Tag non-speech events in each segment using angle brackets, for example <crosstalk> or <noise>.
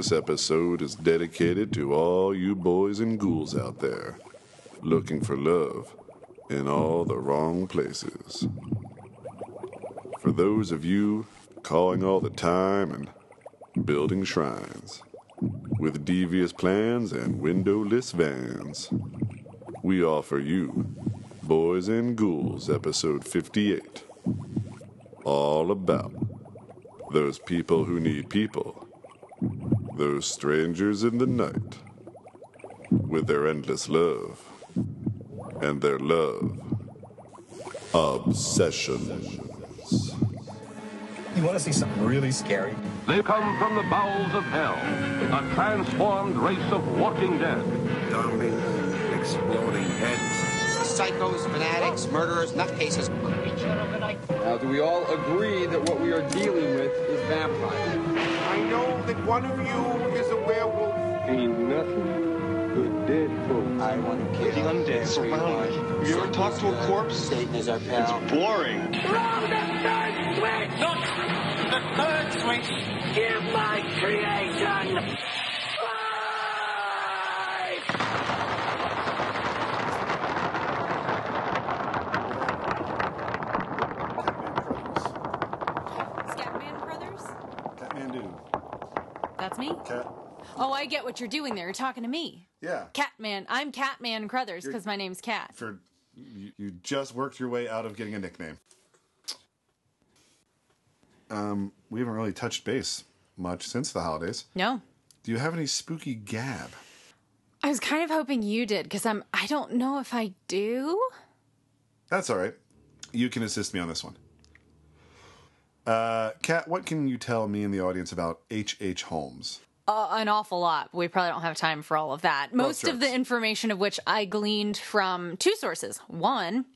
This episode is dedicated to all you boys and ghouls out there looking for love in all the wrong places. For those of you calling all the time and building shrines with devious plans and windowless vans, we offer you Boys and Ghouls, episode 58. All about those people who need people, those strangers in the night, with their endless love and their love obsessions. You want to see something really scary? They come from the bowels of hell, a transformed race of walking dead. Zombies, exploding heads. Psychos, fanatics, murderers, nutcases. Now, do we all agree that what we are dealing with is vampires? I know that one of you is a werewolf. Ain't nothing but dead folks. I want to kill The undead surround me. You ever talk to a corpse? Uh, Satan is our pal. It's Boring. Scatman Crothers? Catmandu. That's me? Cat. Oh, I get what you're doing there. You're talking to me. Yeah. Catman. I'm Catman Crothers because my name's Cat. For you, you just worked your way out of getting a nickname. Um, we haven't really touched base much since the holidays. No. Do you have any spooky gab? I was kind of hoping you did because I'm. I don't know if I do. That's all right. You can assist me on this one. Uh, Kat, what can you tell me and the audience about H. H. Holmes? Uh, an awful lot. We probably don't have time for all of that. Most of the information of which I gleaned from two sources. One,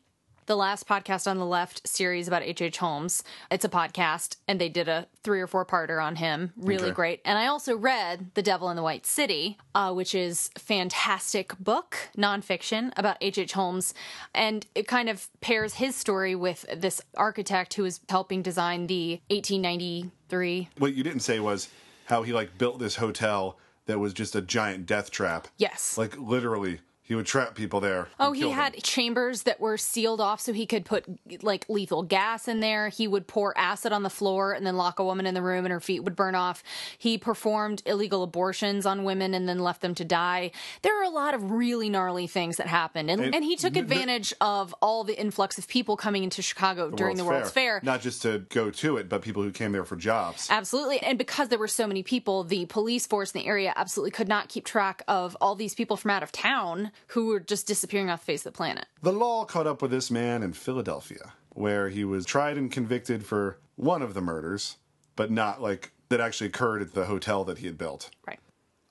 the last podcast on the left series about H.H. H. Holmes. It's a podcast, and they did a three or four parter on him. Really Okay. great. And I also read The Devil in the White City, uh, which is fantastic book, nonfiction about H.H. H. Holmes. And it kind of pairs his story with this architect who was helping design the 1893 What you didn't say was how he like built this hotel that was just a giant death trap. Yes. Like literally, he would trap people there. Oh, he kill them. had chambers that were sealed off so he could put like lethal gas in there. He would pour acid on the floor and then lock a woman in the room and her feet would burn off. He performed illegal abortions on women and then left them to die. There are a lot of really gnarly things that happened. And, And and, he took the- the- advantage of all the influx of people coming into Chicago during the World's Fair. Not just to go to it, but people who came there for jobs. Absolutely. And because there were so many people, the police force in the area absolutely could not keep track of all these people from out of town who were just disappearing off the face of the planet. The law caught up with this man in Philadelphia, where he was tried and convicted for one of the murders, but not like that actually occurred at the hotel that he had built. Right.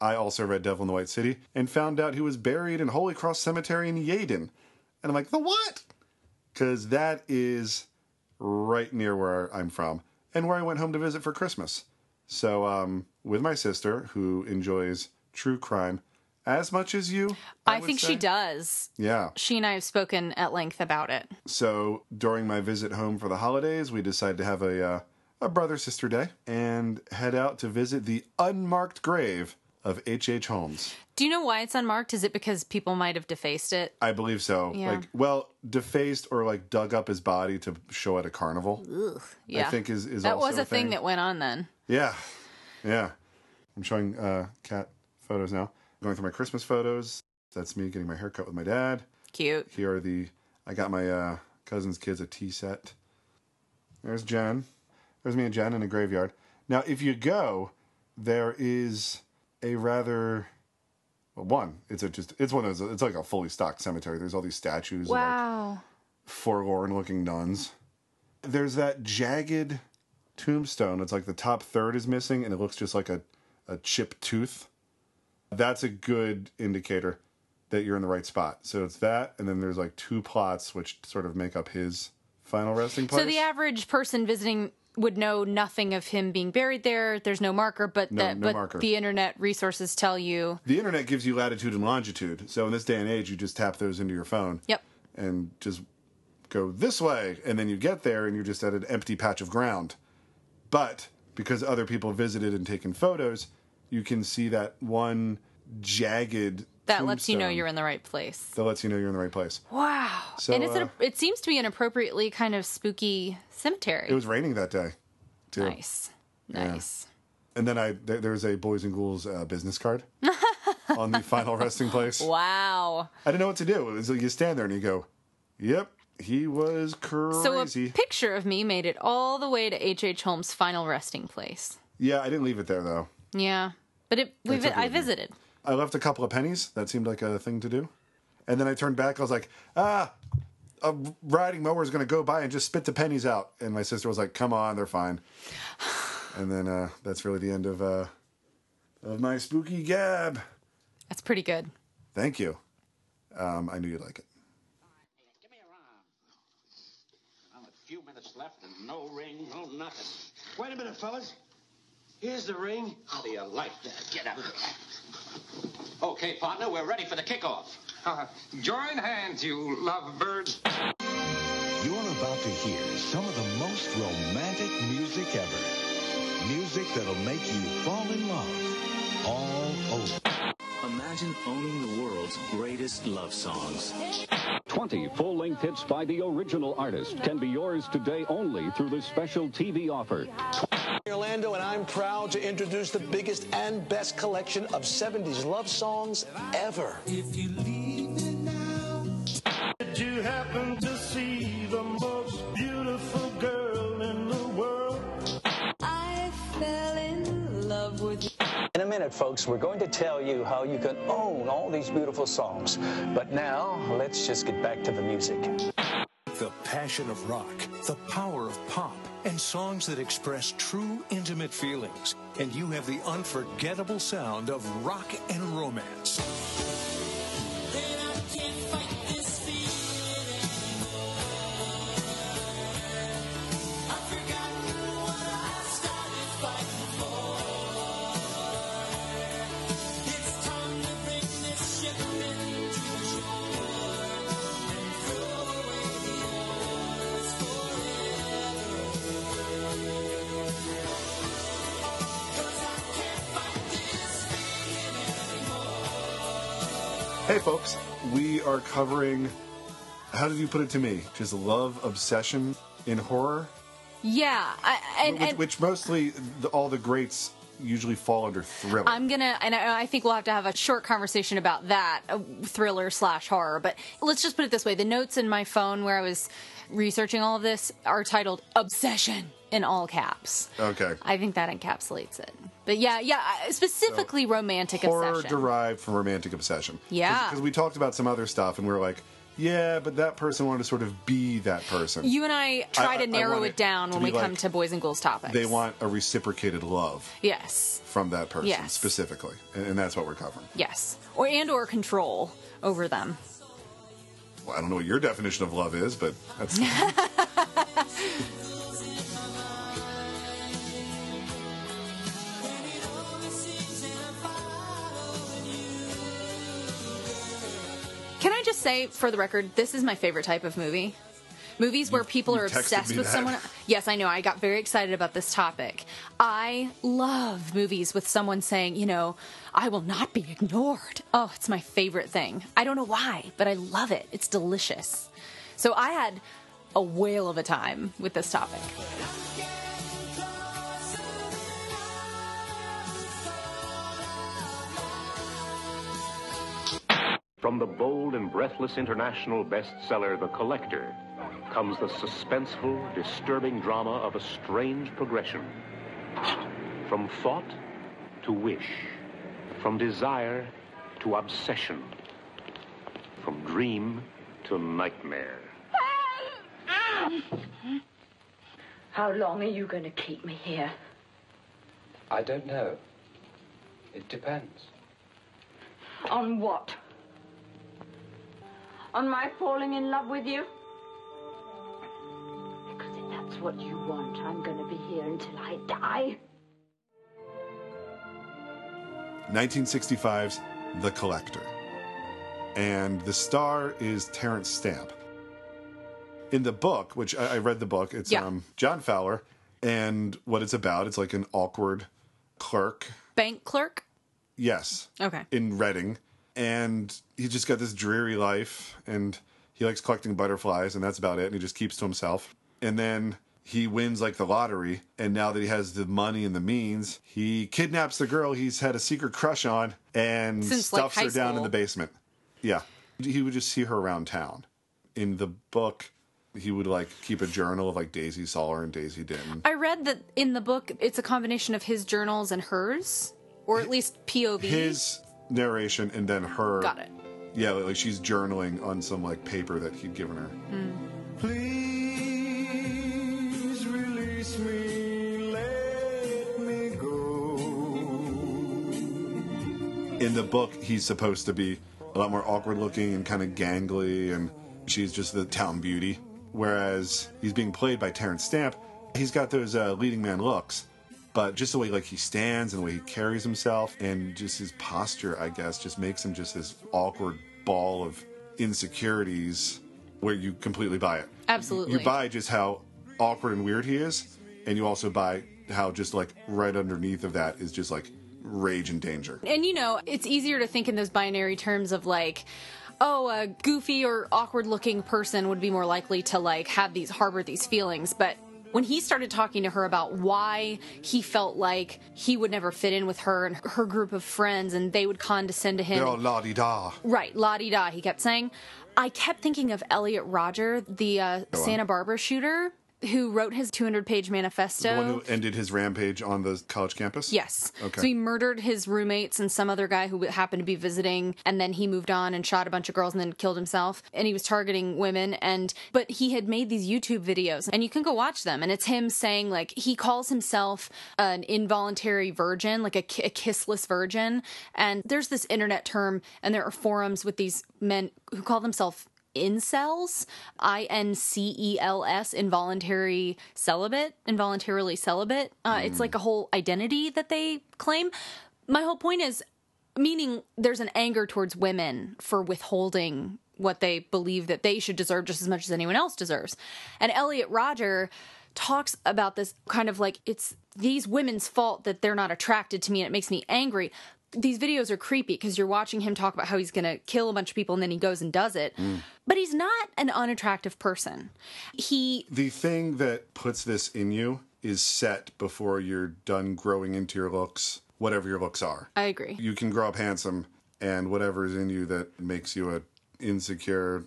I also read Devil in the White City and found out he was buried in Holy Cross Cemetery in Yeadon. And I'm like, the what? Because that is right near where I'm from and where I went home to visit for Christmas. So, um, with my sister, who enjoys true crime as much as you, I, would think say. she does. Yeah. She and I have spoken at length about it. So during my visit home for the holidays, we decided to have a uh, a brother sister day and head out to visit the unmarked grave of H. H. Holmes. Do you know why it's unmarked? Is it because people might have defaced it? I believe so. Yeah. Like, well, defaced or like dug up his body to show at a carnival. Ugh, Yeah. I think is- is that was a a thing thing. that went on then. Yeah, yeah. I'm showing uh, cat photos now. Going through my Christmas photos. That's me getting my hair cut with my dad. Cute. Here are the. I got my uh, cousin's kids a tea set. There's Jen. There's me and Jen in a graveyard. Now, if you go, there is a rather. Well, one, it's a just it's one of those. It's like a fully stocked cemetery. There's all these statues, of like Wow. forlorn-looking nuns. There's that jagged tombstone. It's like the top third is missing, and it looks just like a a chipped tooth. That's a good indicator that you're in the right spot. So it's that, and then there's like two plots which sort of make up his final resting place. So the average person visiting would know nothing of him being buried there. There's no marker, but No- that no but marker. the internet resources tell you. The internet gives you latitude and longitude. So in this day and age, you just tap those into your phone. Yep. And just go this way, and then you get there, and you're just at an empty patch of ground. But because other people visited and taken photos, you can see that one jagged That lets you know you're in the right place. that lets you know you're in the right place. Wow. So, and it's uh, it seems to be an appropriately kind of spooky cemetery. It was raining that day, too. nice. Nice. And then I there, there's a Boys and Ghouls uh, business card <laughs> on the final resting place. Wow. I didn't know what to do. It was like you stand there and you go, "Yep, he was crazy. So a crazy." picture of me made it all the way to H.H. H. Holmes' final resting place. yeah, I didn't leave it there though. Yeah. But it we took it I visited. I left a couple of pennies. That seemed like a thing to do. And then I turned back. I was like, "Ah, a riding mower is going to go by and just spit the pennies out." And my sister was like, "Come on, they're fine." <sighs> And then uh, that's really the end of uh, of my spooky gab. That's pretty good. Thank you. Um, I knew you'd like it. Give me a round. Well, a few minutes left and no ring, no nothing. Wait a minute, fellas. Here's the ring. How do you like that? Get out. Okay, partner, we're ready for the kickoff. Uh, join hands, you lovebirds. You're about to hear some of the most romantic music ever. Music that'll make you fall in love all over. Imagine owning the world's greatest love songs. 20 full length hits by the original artist can be yours today only through this special TV offer. Orlando, and I'm proud to introduce the biggest and best collection of 70s love songs ever. If you leave me now, did you happen to see the most beautiful girl in the world? I fell in love with you. In a minute, folks, we're going to tell you how you can own all these beautiful songs. But now, let's just get back to the music. The passion of rock, the power of pop, and songs that express true intimate feelings. And you have the unforgettable sound of rock and romance. Hey, folks, we are covering. How did you put it to me? Just love obsession in horror, Yeah. I, and, which, and which mostly the, all the greats usually fall under thriller. I'm gonna, and I, I think we'll have to have a short conversation about that uh, thriller slash horror. But let's just put it this way: the notes in my phone where I was researching all of this are titled "Obsession" in all caps. okay. I think that encapsulates it. But yeah, yeah, I- specifically romantic horror obsession. derived from romantic obsession. Yeah. Because we talked about some other stuff, and we were like, yeah, but that person wanted to sort of be that person. you and I try I- to I narrow want it down when we be come to boys and girls topics. They want a reciprocated love yes, from that person Yes. specifically, and, and that's what we're covering. yes, or and or control over them. Well, I don't know what your definition of love is, but that's <laughs> say, for the record, this is my favorite type of movie. Movies where people are obsessed with that. someone. Yes, I know. I got very excited about this topic. I love movies with someone saying, you know, I will not be ignored. Oh, it's my favorite thing. I don't know why, but I love it. It's delicious. So I had a whale of a time with this topic. From the bold and breathless international bestseller The Collector comes the suspenseful, disturbing drama of a strange progression. From thought to wish, from desire to obsession, from dream to nightmare. How long are you going to keep me here? I don't know. It depends. On what? On my falling in love with you? Because if that's what you want, I'm going to be here until I die. 1965's The Collector. And the star is Terence Stamp. In the book, which I, I read the book, it's Yeah. um, John Fowles. And what it's about, it's like an awkward clerk bank clerk. Yes. Okay. In Reading. And he just got this dreary life and he likes collecting butterflies and that's about it. And he just keeps to himself. And then he wins like the lottery. And now that he has the money and the means, he kidnaps the girl he's had a secret crush on and Since, stuffs high her down in the basement. Yeah. He would just see her around town. In the book, he would like keep a journal of like Daisy saw her and Daisy didn't. I read that in the book, it's a combination of his journals and hers, or at least POV. his narration and then her Got it. yeah like she's journaling on some like paper that he'd given her Please release me, let me go. in the book he's supposed to be a lot more awkward looking and kind of gangly and she's just the town beauty whereas he's being played by terence stamp he's got those uh, leading man looks but just the way like he stands and the way he carries himself and just his posture i guess just makes him just this awkward ball of insecurities where you completely buy it Absolutely. you buy just how awkward and weird he is and you also buy how just like right underneath of that is just like rage and danger And you know, it's easier to think in those binary terms of like, oh, a goofy or awkward looking person would be more likely to like have these harbor these feelings. But when he started talking to her about why he felt like he would never fit in with her and her group of friends and they would condescend to him. they're all la-di-da Right, la di da, he kept saying. I kept thinking of Elliot Rodger, the uh, Santa Barbara shooter who wrote his 200 page manifesto. the one who ended his rampage on the college campus Yes. okay So he murdered his roommates and some other guy who happened to be visiting, and then he moved on and shot a bunch of girls and then killed himself. And he was targeting women, and but he had made these YouTube videos, and you can go watch them. And it's him saying like he calls himself an involuntary virgin, like a, a kissless virgin. And there's this internet term, and there are forums with these men who call themselves incels i-n-c-e-l-s involuntary celibate involuntarily celibate. Uh, it's like a whole identity that they claim. My whole point is meaning there's an anger towards women for withholding what they believe that they should deserve just as much as anyone else deserves. And elliot rodger talks about this kind of like it's these women's fault that they're not attracted to me and it makes me angry these videos are creepy because you're watching him talk about how he's going to kill a bunch of people and then he goes and does it. Mm. But he's not an unattractive person. He the thing that puts this in you is set before you're done growing into your looks whatever your looks are I agree. you can grow up handsome and whatever is in you that makes you a insecure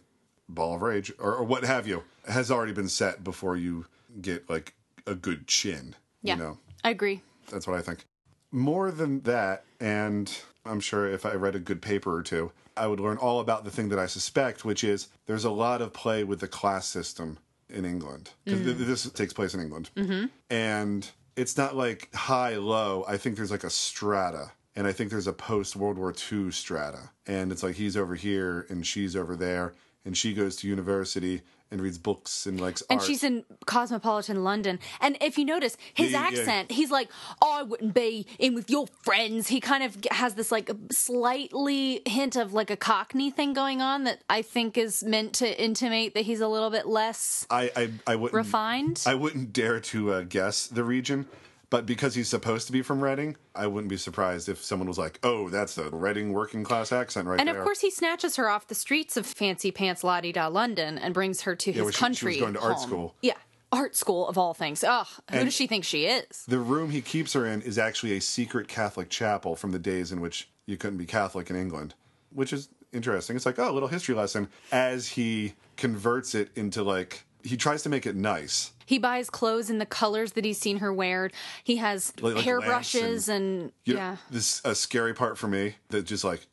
ball of rage or, or what have you has already been set before you get like a good chin Yeah. you know I agree. that's what i think more than that and i'm sure if i read a good paper or two i would learn all about the thing that i suspect which is there's a lot of play with the class system in england 'Cause th- Mhm. this takes place in england Mm-hmm. and it's not like high low i think there's like a strata and i think there's a post world war ii strata and it's like he's over here and she's over there and she goes to university and reads books and likes And art she's in cosmopolitan London. And if you notice his Yeah, yeah, yeah. accent, he's like, oh, I wouldn't be in with your friends. He kind of has this like slightly hint of like a cockney thing going on that I think is meant to intimate that he's a little bit less I, I, I wouldn't refined. I wouldn't dare to uh, guess the region, but because he's supposed to be from Reading, I wouldn't be surprised if someone was like, "Oh, that's the Reading working class accent right and there." of course, he snatches her off the streets of fancy pants la di da London and brings her to Yeah, his where she- she was country. going to art home. school. Yeah, art school of all things. Ugh, who And- does she think she is? the room he keeps her in is actually a secret Catholic chapel from the days in which you couldn't be Catholic in England, which is interesting. It's like, oh, a little history lesson as he converts it into like he tries to make it nice. He buys clothes in the colors that he's seen her wear. He has Like- like hairbrushes lamps and, You know, yeah. This a scary part for me that just like,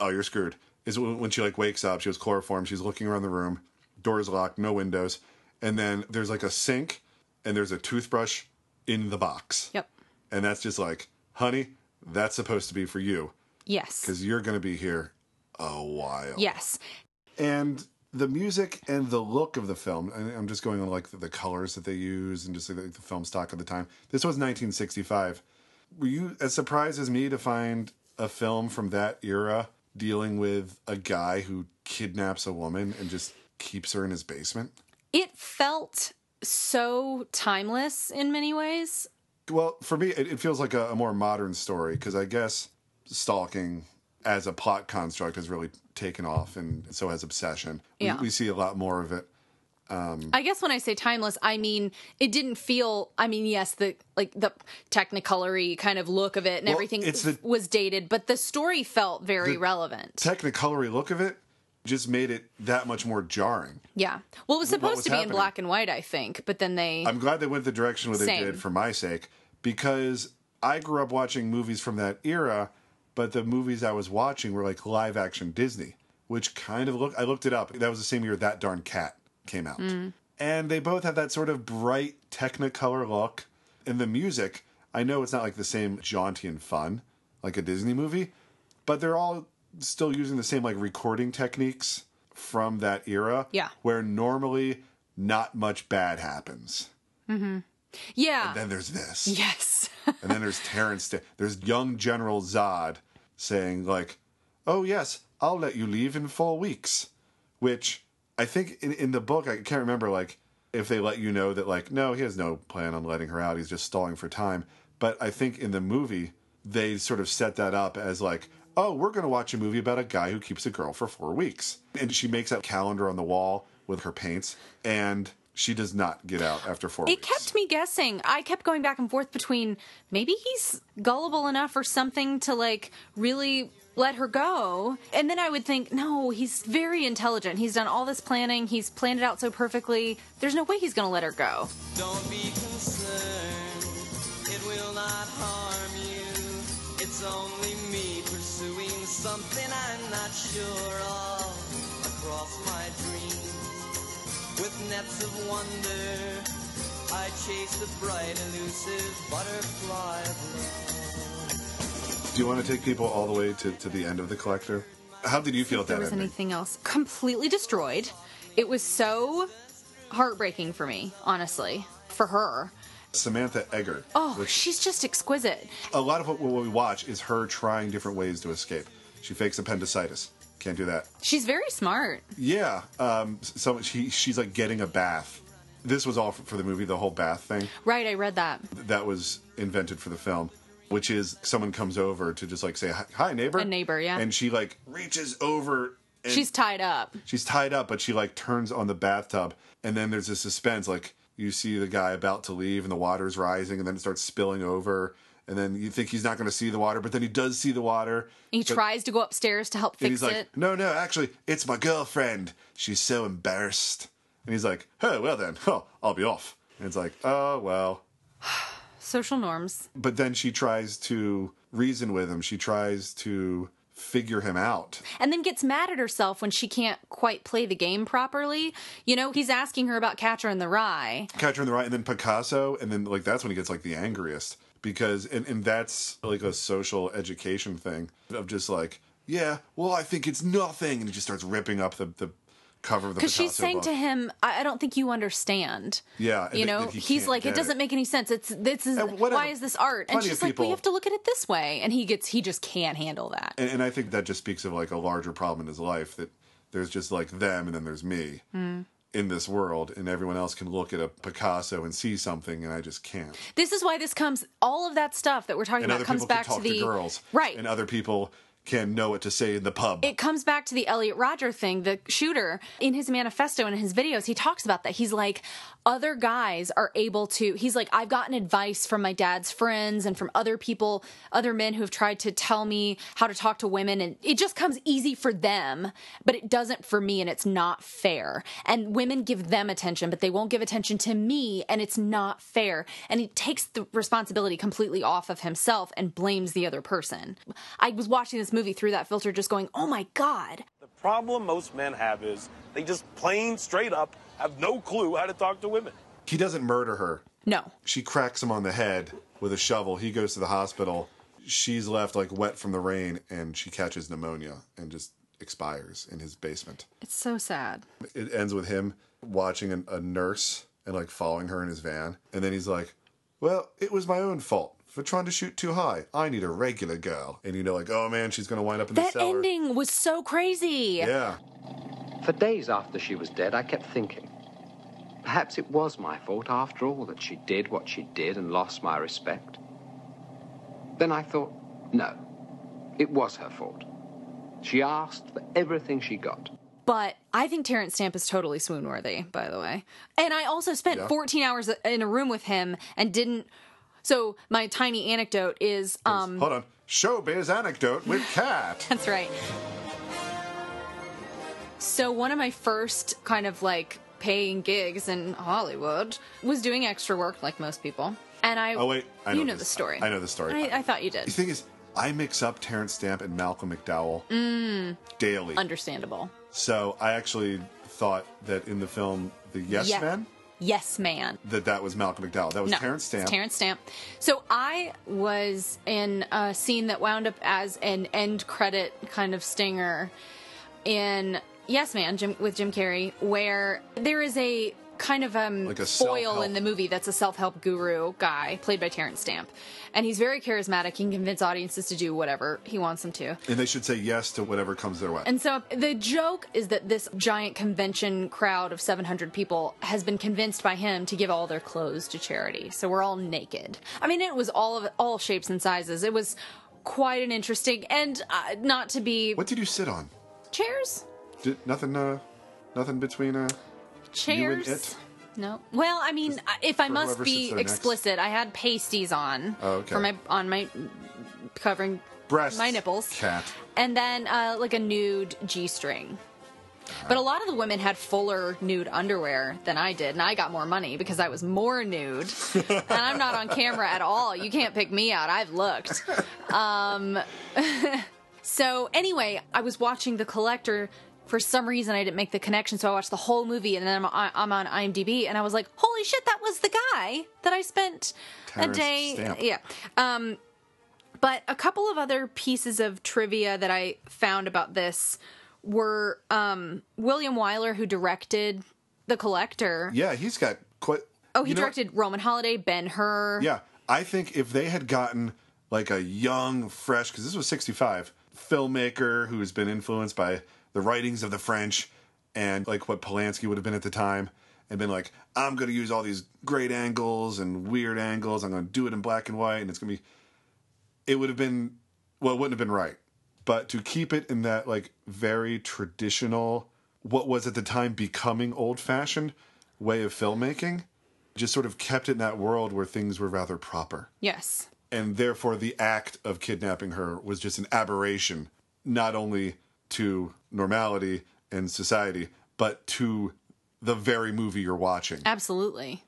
oh, you're screwed. Is when she like wakes up, she was chloroform, she's looking around the room, doors locked, no windows, and then there's like a sink and there's a toothbrush in the box. Yep. And that's just like, honey, that's supposed to be for you Yes. because you're going to be here a while. Yes. And the music and the look of the film, and I'm just going on like the, the colors that they use and just like the film stock of the time. This was 1965. Were you as surprised as me to find a film from that era dealing with a guy who kidnaps a woman and just keeps her in his basement? It felt so timeless in many ways. Well, for me, it, it feels like a, a more modern story because I guess stalking as a plot construct has really taken off, and so has obsession. We- Yeah. We, see a lot more of it. Um, I guess when I say timeless, I mean it didn't feel. I mean, yes, the like the technicolory kind of look of it and Well, everything the- was dated, but the story felt very The- relevant. technicolory look of it just made it that much more jarring. Yeah. Well, it was supposed was to be in black and white, I think, but then they. I'm glad they went the direction where they Same. did for my sake because I grew up watching movies from that era, but the movies I was watching were like live action Disney, which kind of look. I looked it up. That was the same year that darn cat came out, Mm. and they both have that sort of bright Technicolor look. And the music, I know it's not like the same jaunty and fun like a Disney movie, but they're all still using the same like recording techniques from that era. Yeah. Where normally not much bad happens. Mm-hmm. Yeah. And then there's this. Yes. <laughs> and then there's Terence. There's young General Zod saying like, "Oh yes, I'll let you leave in four weeks," which I think in, in the book I can't remember like if they let you know that like no, he has no plan on letting her out. He's just stalling for time. But I think in the movie they sort of set that up as like. Oh, we're going to watch a movie about a guy who keeps a girl for four weeks. And she makes that calendar on the wall with her paints, and she does not get out after four It weeks. kept me guessing. I kept going back and forth between maybe he's gullible enough or something to like really let her go. And then I would think, no, he's very intelligent. He's done all this planning. He's planned it out so perfectly. There's no way he's going to let her go. Don't be concerned, it will not harm you. It's only me pursuing something I'm not sure of across my dreams. With nets of wonder, I chase the bright, elusive butterfly of. Do you want to take people all the way to, to the end of the collector? How did you feel if at there that was ending? anything else completely destroyed it was so heartbreaking for me honestly for her Samantha Eggar. oh which she's just exquisite a lot of what, what we watch is her trying different ways to escape. She fakes appendicitis. Can't do that. she's very smart Yeah. Um, so she she's like getting a bath. This was all for, the movie, the whole bath thing. right i read that That was invented for the film, which is someone comes over to just like say hi, hi neighbor, A neighbor, yeah. and she like reaches over. And she's tied up she's tied up, but she like turns on the bathtub, and then there's a suspense. Like you see the guy about to leave, and the water's rising, and then it starts spilling over, and then you think he's not going to see the water, but then he does see the water. he but- tries to go upstairs to help and fix he's like, it no, no, actually, it's my girlfriend. She's so embarrassed. And he's like, oh, well then, oh, I'll be off. And it's like, oh, well. <sighs> social norms But then she tries to reason with him. She tries to figure him out. and then gets mad at herself when she can't quite play the game properly you know he's asking her about catcher in the rye Catcher in the Rye, and then Picasso, and then like that's when he gets like the angriest because, and, and that's like a social education thing of just like, yeah, well, I think it's nothing, and he just starts ripping up the the cover of the because she's saying book. to him I, I don't think you understand. Yeah, you know he he's like it doesn't make any sense. It's this is why is this art? And she's like people- we have to look at it this way. And he gets he just can't handle that. And, and I think that just speaks of like a larger problem in his life that there's just like them and then there's me. Mm. In this world, and everyone else can look at a Picasso and see something, and I just can't. this is why this comes all of that stuff that we're talking And about comes back to the girls, right And other people can know what to say in the pub. it comes back to the Elliot Rodger thing, the shooter. In his manifesto and in his videos, he talks about that. He's like, other guys are able to, he's like, I've gotten advice from my dad's friends and from other people, other men who have tried to tell me how to talk to women. And it just comes easy for them, but it doesn't for me. And it's not fair. And women give them attention, but they won't give attention to me. And it's not fair. And he takes the responsibility completely off of himself and blames the other person. I was watching this movie through that filter, just going, oh my God. The problem most men have is they just plain straight up have no clue how to talk to women. he doesn't murder her. No. She cracks him on the head with a shovel. He goes to the hospital. She's left like wet from the rain, and she catches pneumonia and just expires in his basement. It's so sad. It ends with him watching an, a nurse and like following her in his van, and then he's like, "Well, it was my own fault for trying to shoot too high. I need a regular girl." And you know, like, oh man, she's gonna wind up in the That ending was so crazy. Yeah. For days after she was dead, I kept thinking. perhaps it was my fault after all that she did what she did and lost my respect. Then I thought, no, it was her fault. She asked for everything she got. But I think Terence Stamp is totally swoon worthy, by the way. And I also spent Yeah. 14 hours in a room with him and didn't. So my tiny anecdote is um Hold on. Showbiz anecdote with Cat. <laughs> That's right. So one of my first kind of like paying gigs in Hollywood was doing extra work like most people. And I Oh wait, I you know this. the story. I know the story. I, I thought you did. The thing is, I mix up Terence Stamp and Malcolm McDowell Mm, daily. understandable. So I actually thought that in the film The Yes Yeah. Man, Yes, man. that that was Malcolm McDowell. That was no, Terence Stamp. Terence Stamp. So I was in a scene that wound up as an end credit kind of stinger in Yes Man Jim, with Jim Carrey, where there is a kind of um Like a foil in the movie that's a self-help guru guy played by Terence Stamp, and he's very charismatic. He can convince audiences to do whatever he wants them to. and they should say yes to whatever comes their way. And so the joke is that this giant convention crowd of 700 people has been convinced by him to give all their clothes to charity. So we're all naked. I mean, it was all of all shapes and sizes. It was quite an interesting and uh, not to be what did you sit on? chairs. Did, nothing. Uh, nothing between uh, Chairs. No. Well, I mean, if I must be there next. explicit, I had pasties on Oh, okay. for my on my covering Breasts. my nipples. Cat. and then uh, like a nude G string. But a lot of the women had fuller nude underwear than I did, and I got more money because I was more nude. <laughs> and I'm not on camera at all. You can't pick me out. I've looked. <laughs> Um, <laughs> so anyway, I was watching The Collector. For some reason, I didn't make the connection, so I watched the whole movie, and then I'm, I'm on IMDb, and I was like, "Holy shit, that was the guy that I spent Terence a day." Stamp. Yeah. Um, but a couple of other pieces of trivia that I found about this were um, William Wyler, who directed The Collector. Yeah, he's got quite. Oh, he directed Roman Holiday, Ben Hur. Yeah, I think if they had gotten like a young, fresh, because this was '65 filmmaker who has been influenced by the writings of the French and like what Polanski would have been at the time, and been like, I'm going to use all these great angles and weird angles. I'm going to do it in black and white, and it's going to be. It would have been, well, it wouldn't have been right, but to keep it in that like very traditional, what was at the time becoming old fashioned way of filmmaking, just sort of kept it in that world where things were rather proper Yes. and therefore the act of kidnapping her was just an aberration not only to normality and society but to the very movie you're watching Absolutely.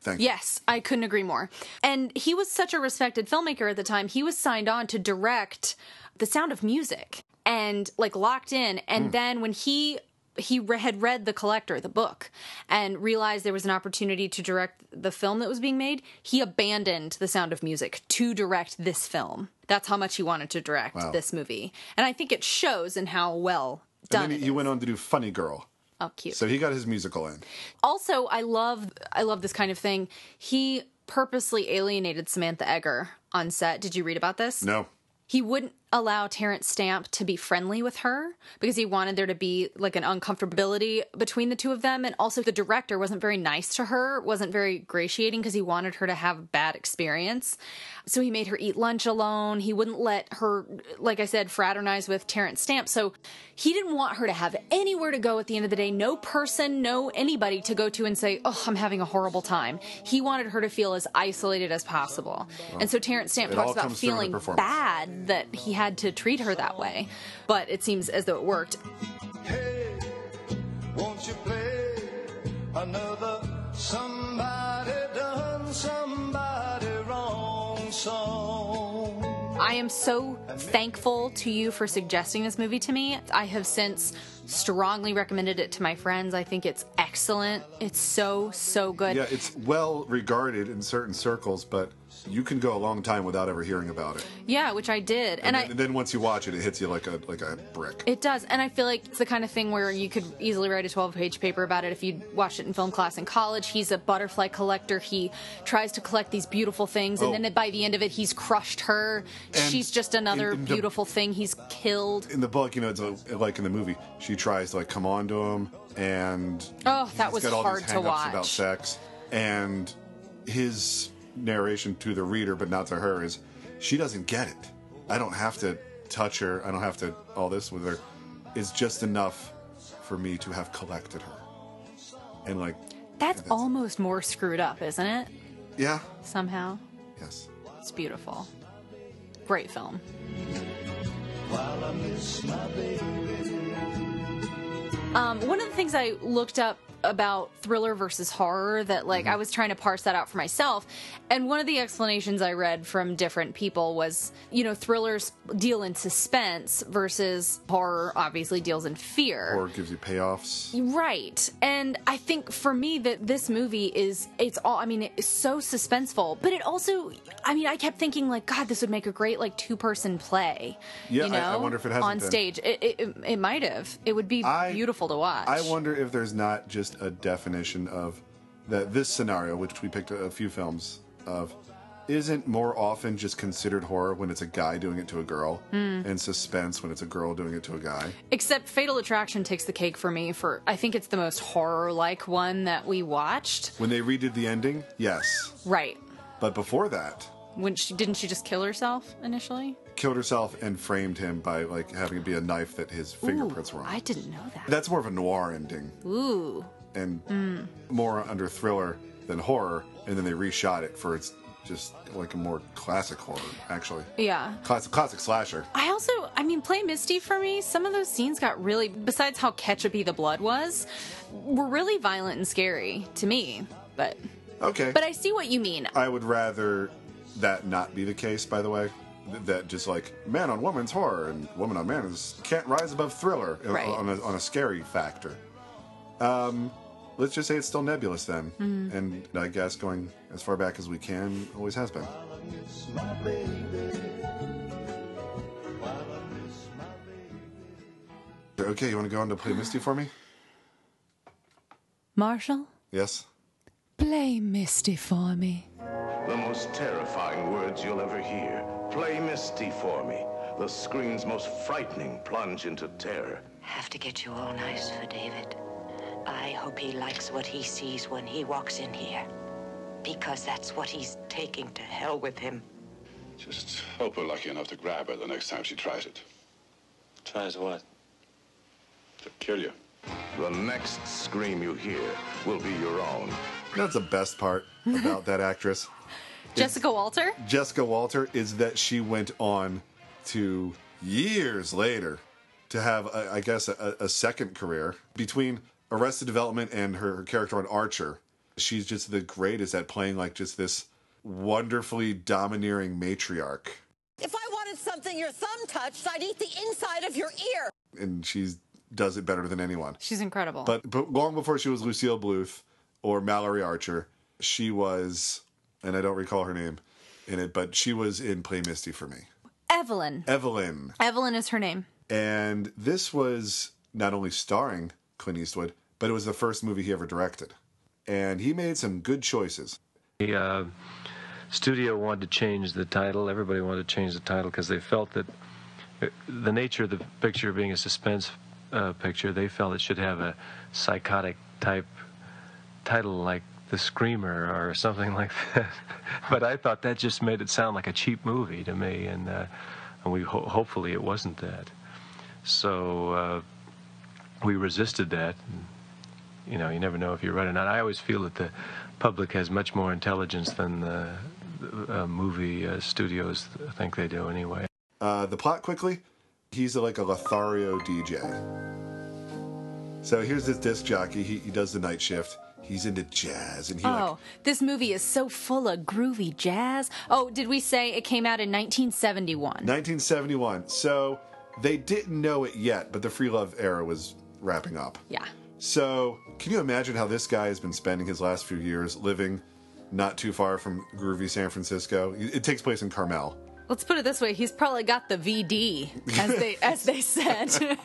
thank you Yes, I couldn't agree more. And he was such a respected filmmaker at the time. He was signed on to direct The Sound of Music and like locked in. And Hmm. then when he he re- had read The Collector, the book, and realized there was an opportunity to direct the film that was being made, he abandoned The Sound of Music to direct this film. That's how much he wanted to direct Wow. this movie. And I think it shows in how well done and then it he, he went on to do funny girl. Oh, cute. so he got his musical in. Also i love i love this kind of thing. He purposely alienated samantha eggar on set. Did you read about this? No. He wouldn't allow terence stamp to be friendly with her because he wanted there to be like an uncomfortability between the two of them. And also the director wasn't very nice to her wasn't very gratiating because he wanted her to have a bad experience. So he made her eat lunch alone. He wouldn't let her like i said fraternize with terence stamp. So he didn't want her to have anywhere to go at the end of the day. No person no anybody to go to and say oh i'm having a horrible time. He wanted her to feel as isolated as possible. And so terence stamp talks about comes through in the feeling bad that he had to treat her that way but it seems as though it worked Won't you play another somebody done somebody wrong song? I am so thankful to you for suggesting this movie to me. I have since strongly recommended it to my friends. I think it's excellent. It's so, so good. yeah it's well regarded in certain circles but you can go a long time without ever hearing about it. Yeah, which I did. And, And, then, I and then once you watch it, it hits you like a like a brick. It does, and I feel like it's the kind of thing where you could easily write a 12-page paper about it if you watched it in film class in college. He's a butterfly collector. He tries to collect these beautiful things, and Oh. then by the end of it, he's crushed her. And She's just another in- in the- beautiful thing he's killed. In the book, you know, it's a, like in the movie, she tries to like come on to him, and Oh, that he's was got all hard these to hang-ups about sex, and his narration to the reader, but not to her, is she doesn't get it. I don't have to touch her. I don't have to all this with her. It's just enough for me to have collected her, and like, That's almost more screwed up, isn't it? yeah, Somehow. Yes. It's beautiful. Great film. Um, one of the things I looked up about thriller versus horror that like mm-hmm. I was trying to parse that out for myself and one of the explanations I read from different people was you know thrillers deal in suspense versus horror obviously deals in fear or gives you payoffs. Right. And I think for me that this movie is it's all I mean it's so suspenseful, but it also I mean I kept thinking like god this would make a great like two-person play. Yeah, you I- know, I wonder if it hasn't on been. stage. It it, it, it might have. It would be beautiful to watch. I wonder if there's not just a definition of that this scenario, which we picked a, few films of, isn't more often just considered horror when it's a guy doing it to a girl, Hmm. and suspense when it's a girl doing it to a guy. Except Fatal Attraction takes the cake for me for I think it's the most horror-like one that we watched. When they redid the ending, yes, Right. but before that, When she didn't she just kill herself initially? killed herself and framed him by like having it be a knife that his fingerprints were on. I didn't know that. That's more of a noir ending Ooh. And Mm. more under thriller than horror, and then they reshot it for its just like a more classic horror, actually. Yeah. Classic, classic slasher. I also, I mean, Play Misty for me, some of those scenes got really, besides how ketchupy the blood was, were really violent and scary to me. But, Okay. but I see what you mean. I would rather that not be the case, by the way. That just like man on woman's horror and woman on man is can't rise above thriller uh, Right. on, a, on a scary factor. Um, let's just say it's still nebulous then, Mhm. and I guess going as far back as we can always has been. Okay, you want to go on to play Misty for me? Marshall, Yes. play Misty for me. The most terrifying words you'll ever hear. Play Misty for me. The screen's most frightening plunge into terror. Have to get you all nice for David. I hope he likes what he sees when he walks in here. Because that's what he's taking to hell with him. Just hope we're lucky enough to grab her the next time she tries it. Tries what? To kill you. The next scream you hear will be your own. That's the best part <laughs> about that actress. Jessica Walter? Jessica Walter is that she went on to years later to have, a, I guess, a, a second career between Arrested Development and her, her character on Archer. She's just the greatest at playing like just this wonderfully domineering matriarch, If I wanted something your thumb touched, I'd eat the inside of your ear. and she does it better than anyone. She's incredible. But, but long before she was Lucille Bluth or Mallory Archer, she was, and I don't recall her name in it, but she was in Play Misty for me. Evelyn. Evelyn. Evelyn is her name. And this was not only starring Clint Eastwood, but it was the first movie he ever directed. And he made some good choices. The uh, studio wanted to change the title. Everybody wanted to change the title because they felt that uh, the nature of the picture being a suspense uh, picture, they felt it should have a psychotic type title like The Screamer or something <laughs> like that. but I thought that just made it sound like a cheap movie to me, and, uh, and we ho- hopefully it wasn't that. So uh, we resisted that. You know, you never know if you're right or not. I always feel that the public has much more intelligence than the, the uh, movie uh, studios think they do anyway. Uh, the plot quickly he's like a Lothario DJ. So here's this disc jockey. He, he does the night shift. He's into jazz, and he like Oh, this movie is so full of groovy jazz. Oh, did we say it came out in 1971? 1971. So they didn't know it yet, but the free love era was wrapping up. Yeah. So can you imagine how this guy has been spending his last few years living not too far from groovy San Francisco. It takes place in Carmel. Let's put it this way: he's probably got the VD, as they <laughs> as they said. <laughs>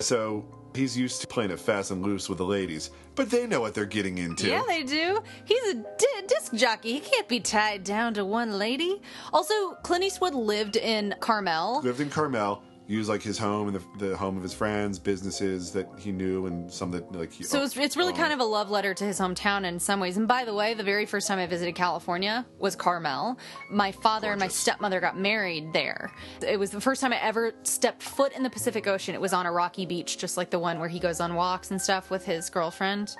So he's used to playing it fast and loose with the ladies, but they know what they're getting into. Yeah, they do. He's a di- disc jockey. He can't be tied down to one lady. Also, Clint Eastwood lived in Carmel. Lived in Carmel, used like his home and the, the home of his friends, businesses that he knew, and some that like he. So it's, it's really owned. kind of a love letter to his hometown in some ways. And by the way, the very first time I visited California was Carmel. My father and my stepmother got married there. It was the first time I ever stepped foot in the Pacific Ocean. It was on a rocky beach, just like the one where he goes on walks and stuff with his girlfriend.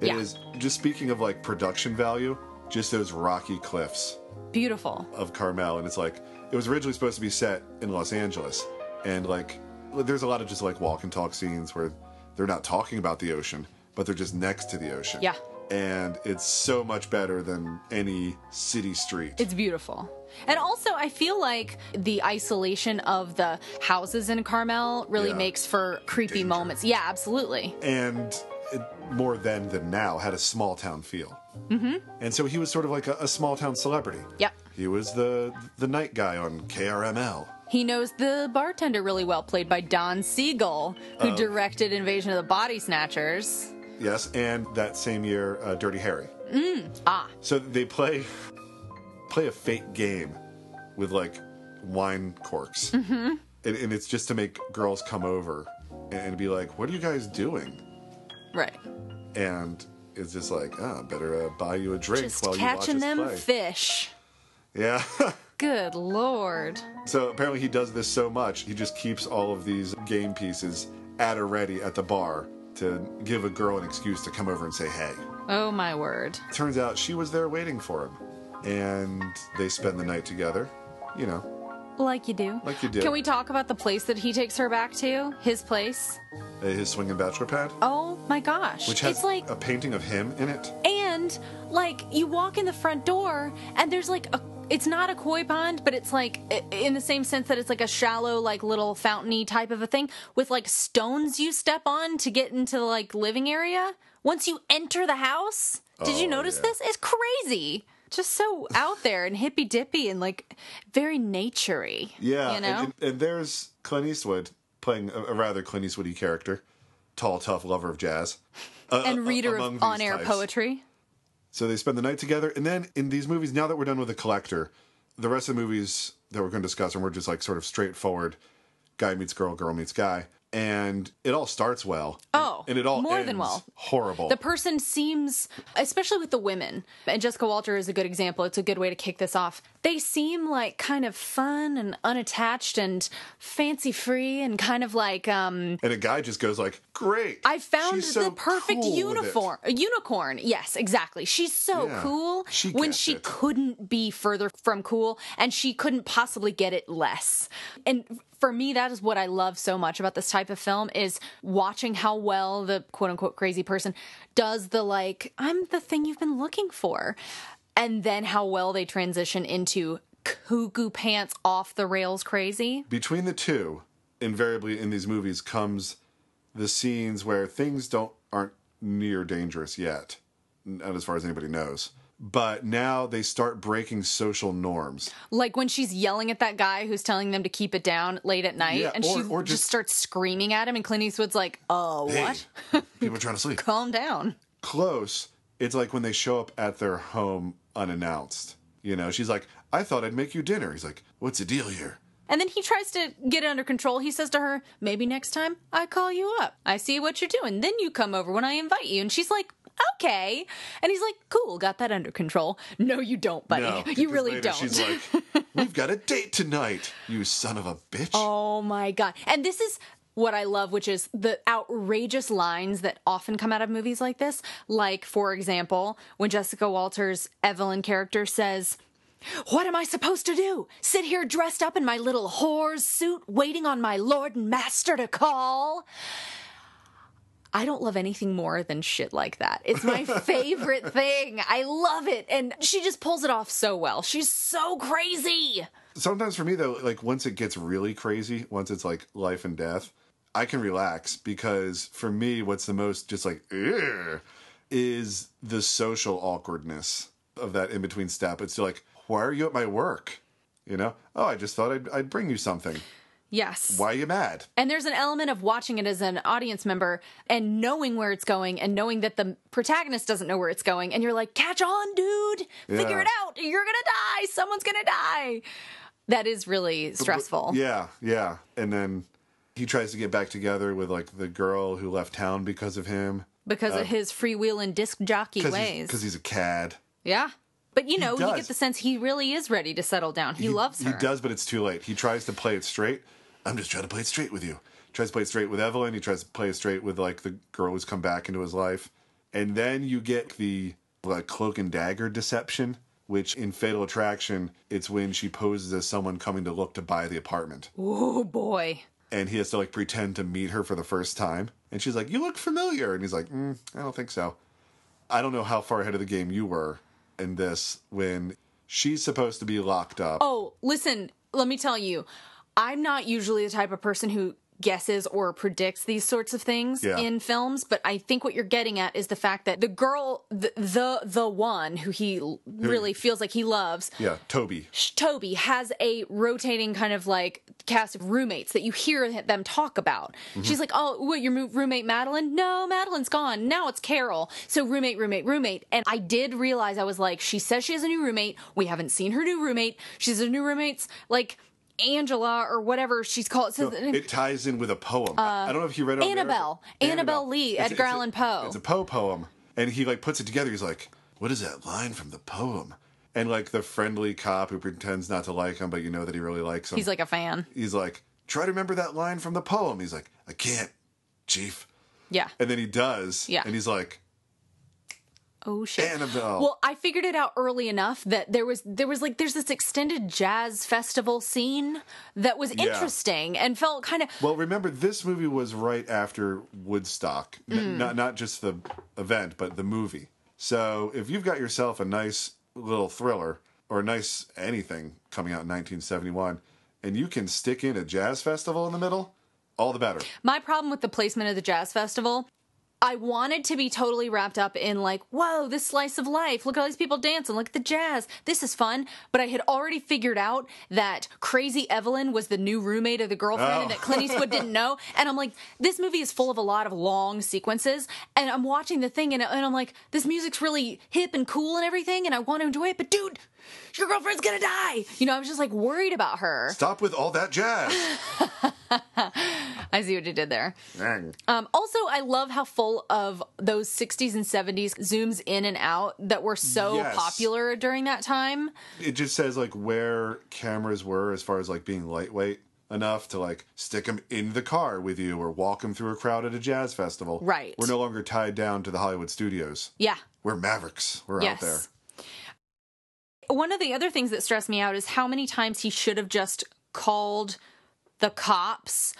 It yeah. is- just speaking of like production value, just those rocky cliffs Beautiful. of Carmel, and it's like it was originally supposed to be set in Los Angeles, and like there's a lot of just like walk and talk scenes where they're not talking about the ocean, but they're just next to the ocean. Yeah. And it's so much better than any city street. It's beautiful. And also, I feel like the isolation of the houses in Carmel really Yeah. makes for creepy moments. Yeah, absolutely. and it, more then than now had a small town feel. Mm-hmm. And so he was sort of like a, a small town celebrity. Yep. He was the the night guy on KRML. He knows the bartender really well, played by Don Siegel, who Oh. directed Invasion of the Body Snatchers. Yes, and that same year, uh, Dirty Harry. Mm. Ah. So they play play a fake game with like wine corks, Mm-hmm. and, and it's just to make girls come over and be like, "What are you guys doing?" Right. And it's just like, "Ah, better uh, buy you a drink Just while you watch catching them fish. Yeah. <laughs> Good lord. So apparently he does this so much, he just keeps all of these game pieces at a ready at the bar to give a girl an excuse to come over and say hey. Oh my word. Turns out she was there waiting for him. And they spend the night together, you know, Like you do. like you do. Can we talk about the place that he takes her back to? His place? Uh, His swinging bachelor pad, Oh my gosh. which has it's like a painting of him in it. And like you walk in the front door and there's like a it's not a koi pond, but it's like in the same sense that it's like a shallow, like little fountainy type of a thing with like stones you step on to get into the like living area. Once you enter the house, did you Oh, notice yeah. this? It's crazy. Just so out there and hippy dippy and like very naturey. Yeah, You know? and, and, and there's Clint Eastwood playing a, a rather Clint Eastwoody character, tall, tough lover of jazz, Uh, and reader of on air types. poetry. So they spend the night together, and then in these movies, now that we're done with the collector, the rest of the movies that we're going to discuss, and we're just like sort of straightforward, guy meets girl, girl meets guy, and it all starts well. Oh, and it all more ends than well. horrible. The person seems, especially with the women, and Jessica Walter is a good example. It's a good way to kick this off. They seem like kind of fun and unattached and fancy free and kind of like um and a guy just goes like, "Great, I found so the perfect cool uniform. A unicorn. Yes, exactly. She's so Yeah, cool she when she it. couldn't be further from cool and she couldn't possibly get it less. And for me that is what I love so much about this type of film is watching how well the quote unquote crazy person does the like I'm the thing you've been looking for. And then how well they transition into cuckoo pants off the rails crazy. Between the two, invariably in these movies comes the scenes where things don't aren't near dangerous yet, not as far as anybody knows. But now they start breaking social norms. Like when she's yelling at that guy who's telling them to keep it down late at night, Yeah, and or- she or just, just- starts screaming at him, and Clint Eastwood's like, "Oh, Hey, what? people are trying to sleep. <laughs> Calm down." Close. It's like when they show up at their home unannounced. You know, she's like, "I thought I'd make you dinner." He's like, "What's the deal here?" And then he tries to get it under control. He says to her, "Maybe next time I call you up. I see what you're doing. Then you come over when I invite you." And she's like, "Okay." And he's like, "Cool, got that under control." No, you don't, buddy. No, you really don't. She's like, <laughs> "We've got a date tonight, you son of a bitch." Oh my god. And this is what I love, which is the outrageous lines that often come out of movies like this. Like, for example, when Jessica Walters' Evelyn character says, What am I supposed to do? Sit here dressed up in my little whore's suit, waiting on my lord and master to call? I don't love anything more than shit like that. It's my <laughs> favorite thing. I love it. And she just pulls it off so well. She's so crazy. Sometimes for me though, like once it gets really crazy, once it's like life and death, I can relax because for me, what's the most just like, is the social awkwardness of that in between step. It's like, why are you at my work? You know? Oh, I just thought I'd, I'd bring you something. Yes. Why are you mad? And there's an element of watching it as an audience member and knowing where it's going and knowing that the protagonist doesn't know where it's going. And you're like, catch on, dude. Figure Yeah. it out. You're going to die. Someone's going to die. That is really stressful. Yeah, yeah. And then he tries to get back together with like the girl who left town because of him. Because Uh, of his freewheeling disc jockey ways. Because he's, a cad. yeah. But you know, you get the sense he really is ready to settle down. He, loves her. He does, but it's too late. He tries to play it straight. I'm just trying to play it straight with you. tries to play it straight with Evelyn. He tries to play it straight with like the girl who's come back into his life. And then you get the like cloak and dagger deception, which in Fatal Attraction, it's when she poses as someone coming to look to buy the apartment. Oh boy. And he has to like pretend to meet her for the first time. And she's like, You look familiar. And he's like, mm, I don't think so. I don't know how far ahead of the game you were in this when she's supposed to be locked up. Oh, listen, let me tell you, I'm not usually the type of person who guesses or predicts these sorts of things Yeah. in films, but I think what you're getting at is the fact that the girl, the the, the one who he l- really feels like he loves, Yeah, Toby. Sh- Toby has a rotating kind of like cast of roommates that you hear them talk about. Mm-hmm. She's like, "Oh, what your roommate Madeline? No, Madeline's gone. Now it's Carol." So roommate, roommate, roommate. And I did realize I was like, she says she has a new roommate. We haven't seen her new roommate. She's a new roommate's like Angela or whatever she's called. So So, it ties in with a poem. I don't know if you read it. Uh, Annabel. Annabel Lee, It's- Edgar it's Allan Poe. It's a Poe poem, and he like puts it together. He's like, "What is that line from the poem?" And like the friendly cop who pretends not to like him, but you know that he really likes him. He's like a fan. he's like, "Try to remember that line from the poem." He's like, "I can't, Chief." Yeah. And then he does. Yeah. And he's like, Oh shit. Annabel. Well, I figured it out early enough that there was there was like there's this extended jazz festival scene that was Yeah. interesting and felt kind of Well, remember this movie was right after Woodstock, N- Mm. not not just the event, but the movie. So if you've got yourself a nice little thriller or a nice anything coming out in 1971, and you can stick in a jazz festival in the middle, all the better. my problem with the placement of the jazz festival. I wanted to be totally wrapped up in like, whoa, this slice of life. Look at all these people dancing. Look at the jazz. This is fun. But I had already figured out that Crazy Evelyn was the new roommate of the girlfriend Oh. and that Clint oh. Eastwood didn't know. <laughs> And I'm like, this movie is full of a lot of long sequences. And I'm watching the thing and, and I'm like, this music's really hip and cool and everything. And I want to enjoy it. But dude, your girlfriend's to die. You know, I was just like worried about her. Stop with all that jazz. <laughs> I see what you did there. Um, also, I love how full of those 60s and 70s zooms in and out that were so Yes. popular during that time. It just says like where cameras were as far as like being lightweight enough to like stick them in the car with you or walk them through a crowd at a jazz festival. Right. We're no longer tied down to the Hollywood studios. Yeah. We're mavericks. We're out there. One of the other things that stressed me out is how many times he should have just called the cops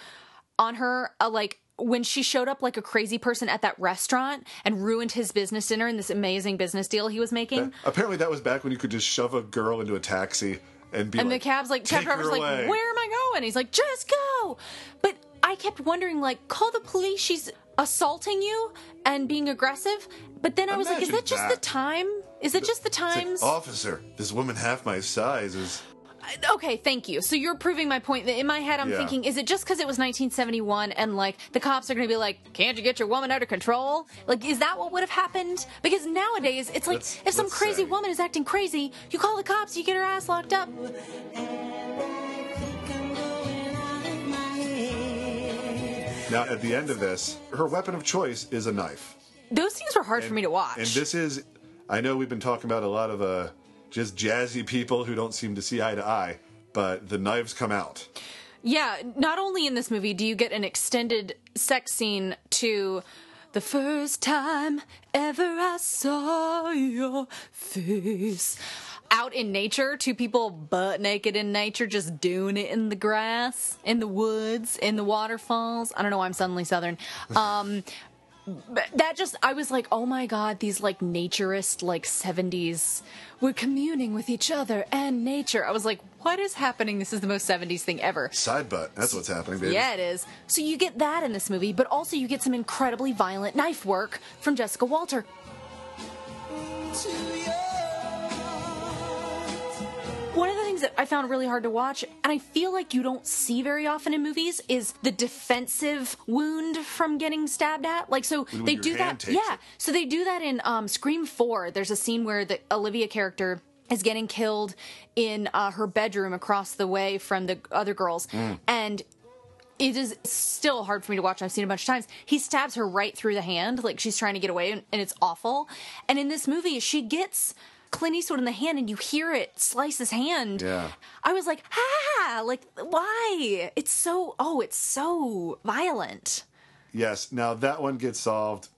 on her. Uh, like when she showed up like a crazy person at that restaurant and ruined his business dinner and this amazing business deal he was making. Apparently, that was back when you could just shove a girl into a taxi and be and like, the cab's like, cab "Take driver's like, where am I going? He's like, just go. But I kept wondering, like, call the police. She's assaulting you and being aggressive. But then I was like, is that just that. the time? Is it just the It's like, times? Officer, this woman half my size is. Uh, okay, thank you. So you're proving my point that in my head I'm Yeah. thinking, is it just because it was 1971 and like the cops are going to be like, can't you get your woman under control? Like, is that what would have happened? Because nowadays it's like Let's- if some crazy say- woman is acting crazy, you call the cops, you get her ass locked up. Now, at the end of this, her weapon of choice is a knife. Those scenes were hard for me to watch. And this is, I know we've been talking about a lot of uh, just jazzy people who don't seem to see eye to eye, but the knives come out. Yeah, not only in this movie do you get an extended sex scene to the first time ever I saw your face. Out in nature, two people butt naked in nature, just doing it in the grass, in the woods, in the waterfalls. I don't know why I'm suddenly southern. <laughs> Um, that just I was like, oh my god, these like naturist like 70s we're communing with each other and nature. I was like, what is happening? This is the most 70s thing ever. Side butt. That's what's happening, baby. Yeah, it is. So you get that in this movie, but also you get some incredibly violent knife work from Jessica Walter. One of the things that I found really hard to watch, and I feel like you don't see very often in movies, is the defensive wound from getting stabbed at. Like, so When they do that. Yeah. So they do that in um, Scream 4. There's a scene where the Olivia character is getting killed in uh, her bedroom across the way from the other girls. Mm. And it is still hard for me to watch. I've seen it a bunch of times. He stabs her right through the hand, like she's trying to get away, and, and it's awful. And in this movie, she gets Clint Eastwood in the hand, and you hear it slice his hand. Yeah. I was like, ah, like why? It's so oh, it's so violent. Yes. Now that one gets solved.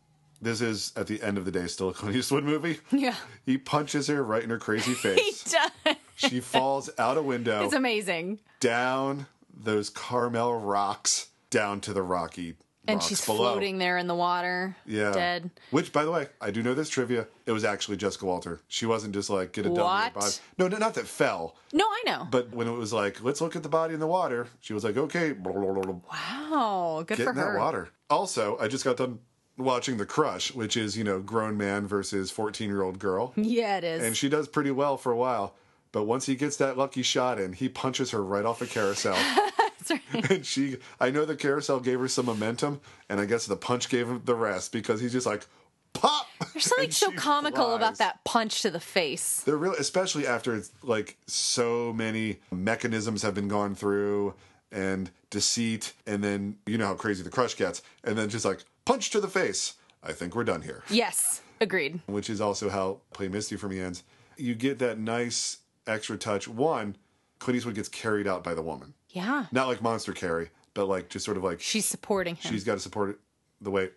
This is at the end of the day still a Clint Eastwood movie. Yeah, He punches her right in her crazy <laughs> face. he does. she falls out a window, It's amazing. down those Carmel rocks, down to the rocky And she's below. floating there in the water, Yeah. dead. Which, by the way, I do know this trivia. It was actually Jessica Walter. She wasn't just like get a dummy body. No, no, not that fell. No, I know. But when it was like, let's look at the body in the water, she was like, okay, Wow, good get for in her. that water. Also, I just got done watching The Crush, which is you know grown man versus fourteen year old girl, Yeah, it is. and she does pretty well for a while. But once he gets that lucky shot in, he punches her right off a carousel. <laughs> <laughs> and she, I know the carousel gave her some momentum, and I guess the punch gave him the rest because he's just like, pop. There's something so comical flies. about that punch to the face. They're real, especially after it's like so many mechanisms have been gone through and deceit, and then you know how crazy the crush gets, and then just like punch to the face. I think we're done here. Yes, agreed. Which is also how Play Misty for me ends. You get that nice extra touch. One, Clint Eastwood gets carried out by the woman, Yeah, not like monster carry, but like just sort of like she's supporting him. She's got to support it, the weight.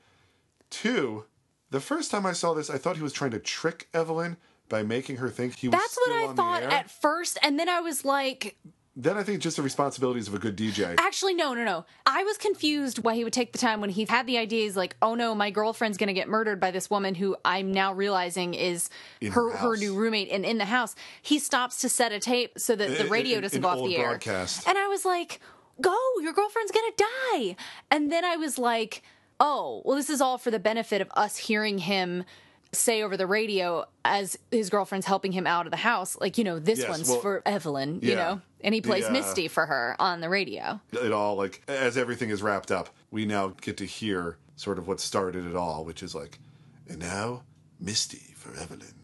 Two, the first time I saw this, I thought he was trying to trick Evelyn by making her think he was. That's what I thought at first, and then I was like, Then I think just the responsibilities of a good DJ. actually, no, no, no. I was confused why he would take the time when he had the ideas like, oh no, my girlfriend's going to get murdered by this woman who I'm now realizing is In her her new roommate and in the house. He stops to set a tape so that the radio an- doesn't go off the air. broadcast. And I was like, go, your girlfriend's gonna die. And then I was like, oh, well, this is all for the benefit of us hearing him say over the radio as his girlfriend's helping him out of the house, like, you know, this Yes, one's well, for Evelyn, you know? And he plays The, uh, Misty for her on the radio. It all like as everything is wrapped up, we now get to hear sort of what started it all, which is like, and now Misty for Evelyn.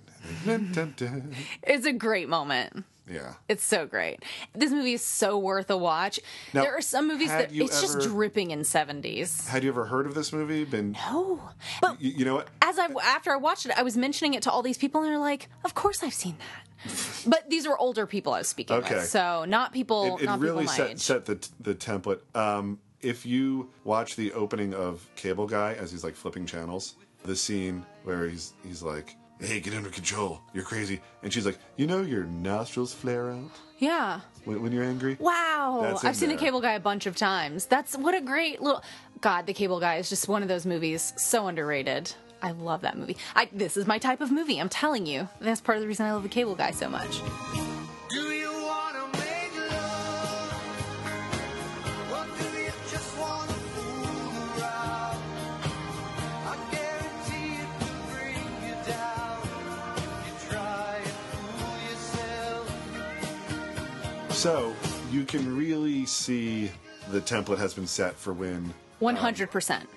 <laughs> It's a great moment. Yeah. It's so great. This movie is so worth a watch. Now, there are some movies that it's just dripping in 70s. Had you ever heard of this movie? Been No. But you, you know what? as I after I watched it, I was mentioning it to all these people, and they're like, "Of course I've seen that." <laughs> but these were older people I was speaking Okay. with, so not people, it, it not really people set, set the the template. Um, if you watch the opening of Cable Guy as he's like flipping channels, the scene where he's he's like, "Hey, get under control. You're crazy," and she's like, "You know, your nostrils flare out yeah. when, when you're angry." Wow. That's in I've seen there. the Cable Guy a bunch of times. That's what a great little. God, the Cable Guy is just one of those movies. So underrated. I love that movie. I this is my type of movie. I'm telling you. That's part of the reason I love the Cable Guy so much. So you can really see the template has been set for when um, One hundred percent.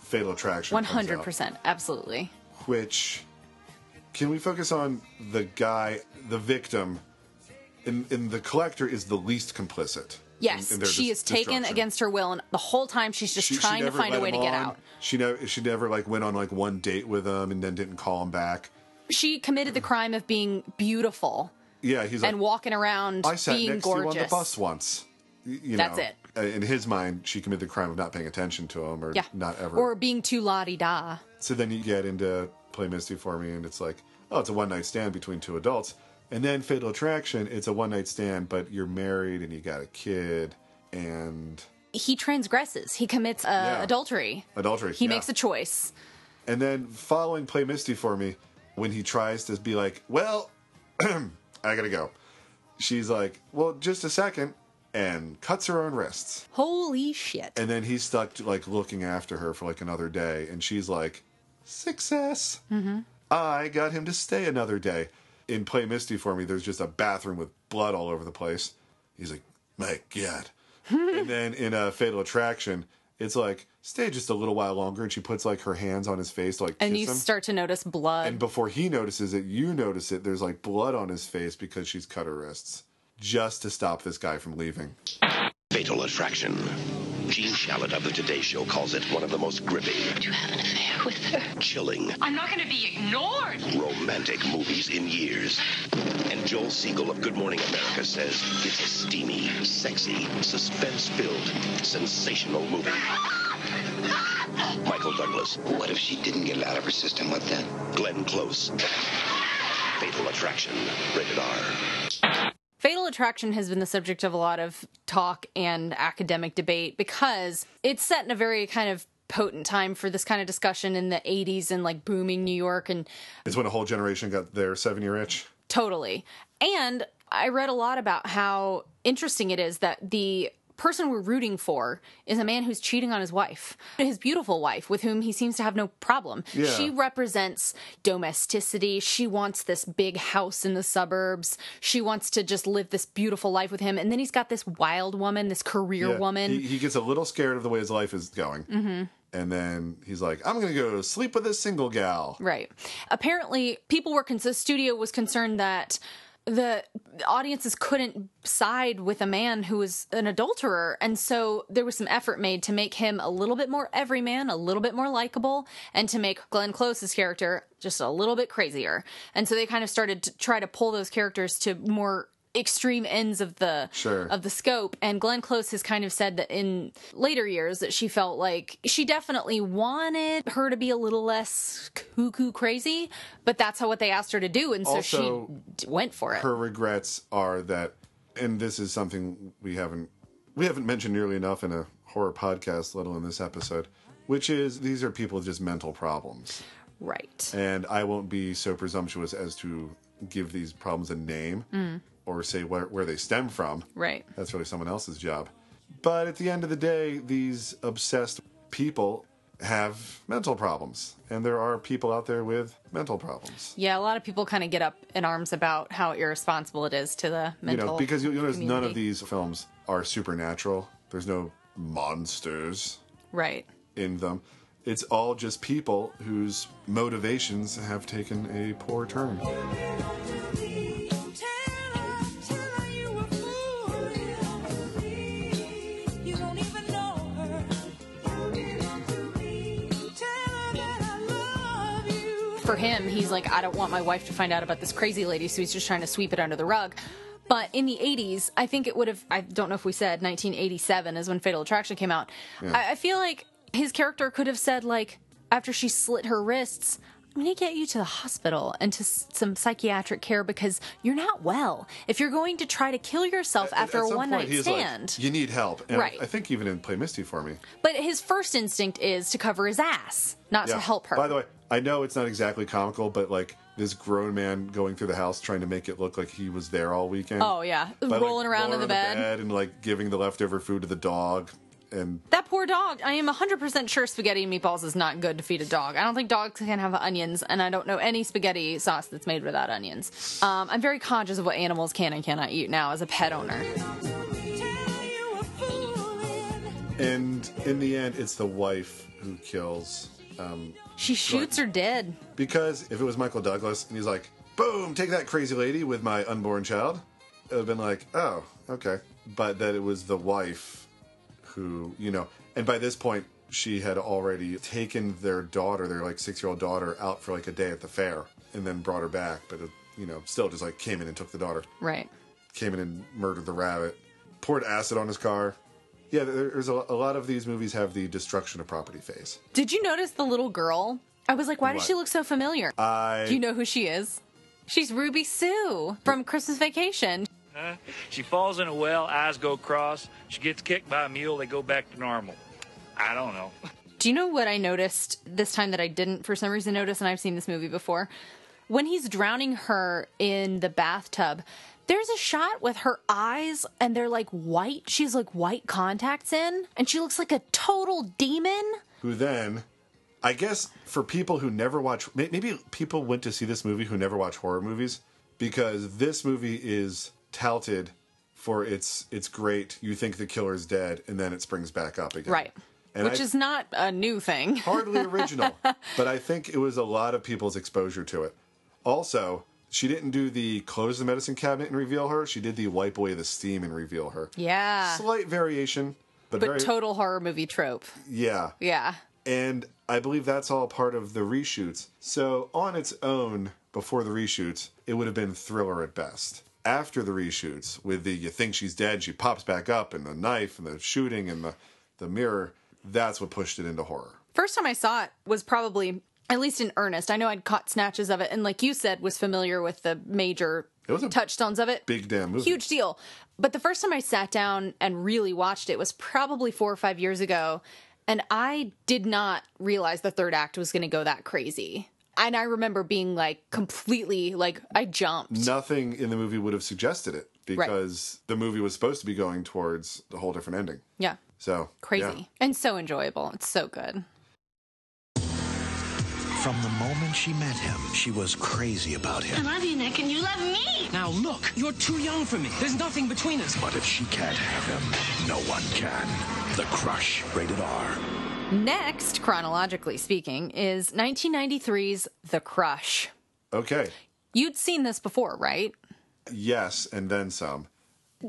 Fatal Attraction. One hundred percent. Absolutely. which can we focus on the guy, the victim, and, and the collector is the least complicit. Yes, in- in she is taken against her will, and the whole time she's just She- she trying to never find a way to get on. out. She never, she never like went on like one date with him and then didn't call him back. She committed the crime of being beautiful Yeah, he's like, and walking around I sat being next gorgeous. to you on the bus once. You That's know, it. uh, In his mind, she committed the crime of not paying attention to him or Yeah. not ever. Or being too la di da. So then you get into Play Misty for me, and it's like, oh, it's a one night stand between two adults. And then Fatal Attraction, it's a one night stand, but you're married and you got a kid and He transgresses. He commits uh, Yeah. adultery. adultery. He yeah. makes a choice. And then following Play Misty for me, when he tries to be like, well, <clears throat> I gotta go. She's like, well, just a second, and cuts her own wrists. Holy shit. And then he's stuck like looking after her for like another day, and she's like, success. Mm-hmm. I got him to stay another day. In Play Misty for me, there's just a bathroom with blood all over the place. He's like, my God. <laughs> and then in a Fatal Attraction, it's like, stay just a little while longer. And she puts like her hands on his face to like And kiss you him. start to notice blood. and before he notices it, you notice it. There's like blood on his face because she's cut her wrists just to stop this guy from leaving. Fatal Attraction. Gene Shalit of the Today Show calls it one of the most gripping. Do you have an affair <laughs> with her? Chilling. I'm not going to be ignored. Romantic movies in years. And Joel Siegel of Good Morning America says it's a steamy, sexy, suspense-filled, sensational movie. <laughs> Michael Douglas. What if she didn't get it out of her system? What then? Glenn Close. Fatal Attraction. Rated R. Fatal Attraction has been the subject of a lot of talk and academic debate because it's set in a very kind of potent time for this kind of discussion in the 80s and like booming New York and It's when a whole generation got their seven year itch. Totally. And I read a lot about how interesting it is that the person we're rooting for is a man who's cheating on his wife, his beautiful wife, with whom he seems to have no problem. Yeah. She represents domesticity. She wants this big house in the suburbs. She wants to just live this beautiful life with him. And then he's got this wild woman, this career Yeah, woman. He, he gets a little scared of the way his life is going. hmm And then he's like, I'm to go sleep with this single gal. Right. Apparently, people were concerned. Studio was concerned that the audiences couldn't side with a man who was an adulterer, and so there was some effort made to make him a little bit more everyman, a little bit more likable, and to make Glenn Close's character just a little bit crazier. And so they kind of started to try to pull those characters to more extreme ends of the Sure. of the scope and Glenn Close has kind of said that in later years that she felt like she definitely wanted her to be a little less cuckoo crazy but that's how what they asked her to do and so Also, she d- went for it Her regrets are that, and this is something we haven't we haven't mentioned nearly enough in a horror podcast, little in this episode, which is these are people with just mental problems. right And I won't be so presumptuous as to give these problems a name Mm. Or say where, where they stem from. right That's really someone else's job. But at the end of the day, these obsessed people have mental problems. And there are people out there with mental problems. yeah a lot of people kind of get up in arms about how irresponsible it is to the mental you know, because you- you'll notice none of these films are supernatural. There's no monsters right in them. It's all just people whose motivations have taken a poor turn. For him, he's like, I don't want my wife to find out about this crazy lady, so he's just trying to sweep it under the rug. But in the 80s, I think it would have, I don't know if we said 1987 is when Fatal Attraction came out. Yeah. I, I feel like his character could have said, like, after she slit her wrists, I'm going to get you to the hospital and to s- some psychiatric care because you're not well. If you're going to try to kill yourself after At a one point, night stand. Like, you need help. And Right. I, I think even in Play Misty for me. but his first instinct is to cover his ass, not to help her. By the way, I know it's not exactly comical, but like this grown man going through the house trying to make it look like he was there all weekend. Oh, yeah. By, like, Rolling around in rolling the on bed. and like giving the leftover food to the dog. And That poor dog. I am 100% sure spaghetti and meatballs is not good to feed a dog. I don't think dogs can have onions, and I don't know any spaghetti sauce that's made without onions. Um, I'm very conscious of what animals can and cannot eat now as a pet owner. and in the end, it's the wife who kills. Um, She shoots her dead. because if it was Michael Douglas and he's like, "Boom, take that crazy lady with my unborn child," it would have been like, "Oh, okay." But that it was the wife who, you know, and by this point she had already taken their daughter, their like six year old daughter, out for like a day at the fair, and then brought her back. But it, you know, still just like came in and took the daughter, Right. came in and murdered the rabbit, poured acid on his car. Yeah, there's a, a lot of these movies have the destruction of property phase. Did you notice the little girl? I was like, why does What? she look so familiar? I Do you know who she is? She's Ruby Sue from Christmas Vacation. Huh? She falls in a well, eyes go cross. She gets kicked by a mule, they go back to normal. I don't know. Do you know what I noticed this time that I didn't for some reason notice, and I've seen this movie before? When he's drowning her in the bathtub, there's a shot with her eyes and they're like white. She's like white contacts in, and she looks like a total demon. who then I guess for people who never watch, maybe people went to see this movie who never watch horror movies because this movie is touted for its it's great. You think the killer's dead, and then it springs back up again. Right. And Which I- is not a new thing. <laughs> hardly <laughs> original, but I think it was a lot of people's exposure to it. Also, she didn't do the close the medicine cabinet and reveal her. She did the wipe away the steam and reveal her. Yeah. Slight variation, but, But very total horror movie trope. yeah. Yeah. And I believe that's all part of the reshoots. So on its own, before the reshoots, it would have been thriller at best. After the reshoots, with the you think she's dead, she pops back up, and the knife and the shooting and the the mirror, that's what pushed it into horror. First time I saw it was probably at least in earnest. I know I'd caught snatches of it, and like you said, was familiar with the major It was a touchstones of it. Big damn movie. Huge deal. But the first time I sat down and really watched it was probably four or five years ago. And I did not realize the third act was going to go that crazy. And I remember being like completely, like, I jumped. Nothing in the movie would have suggested it because the movie was supposed to be going towards a whole different ending. Yeah. So Crazy. yeah. And so enjoyable. It's so good. From the moment she met him, she was crazy about him. I love you, Nick, and you love me. Now look, you're too young for me. There's nothing between us. But if she can't have him, no one can. The Crush, rated R. Next, chronologically speaking, is 1993's The Crush. Okay. You'd seen this before, right? Yes, and then some.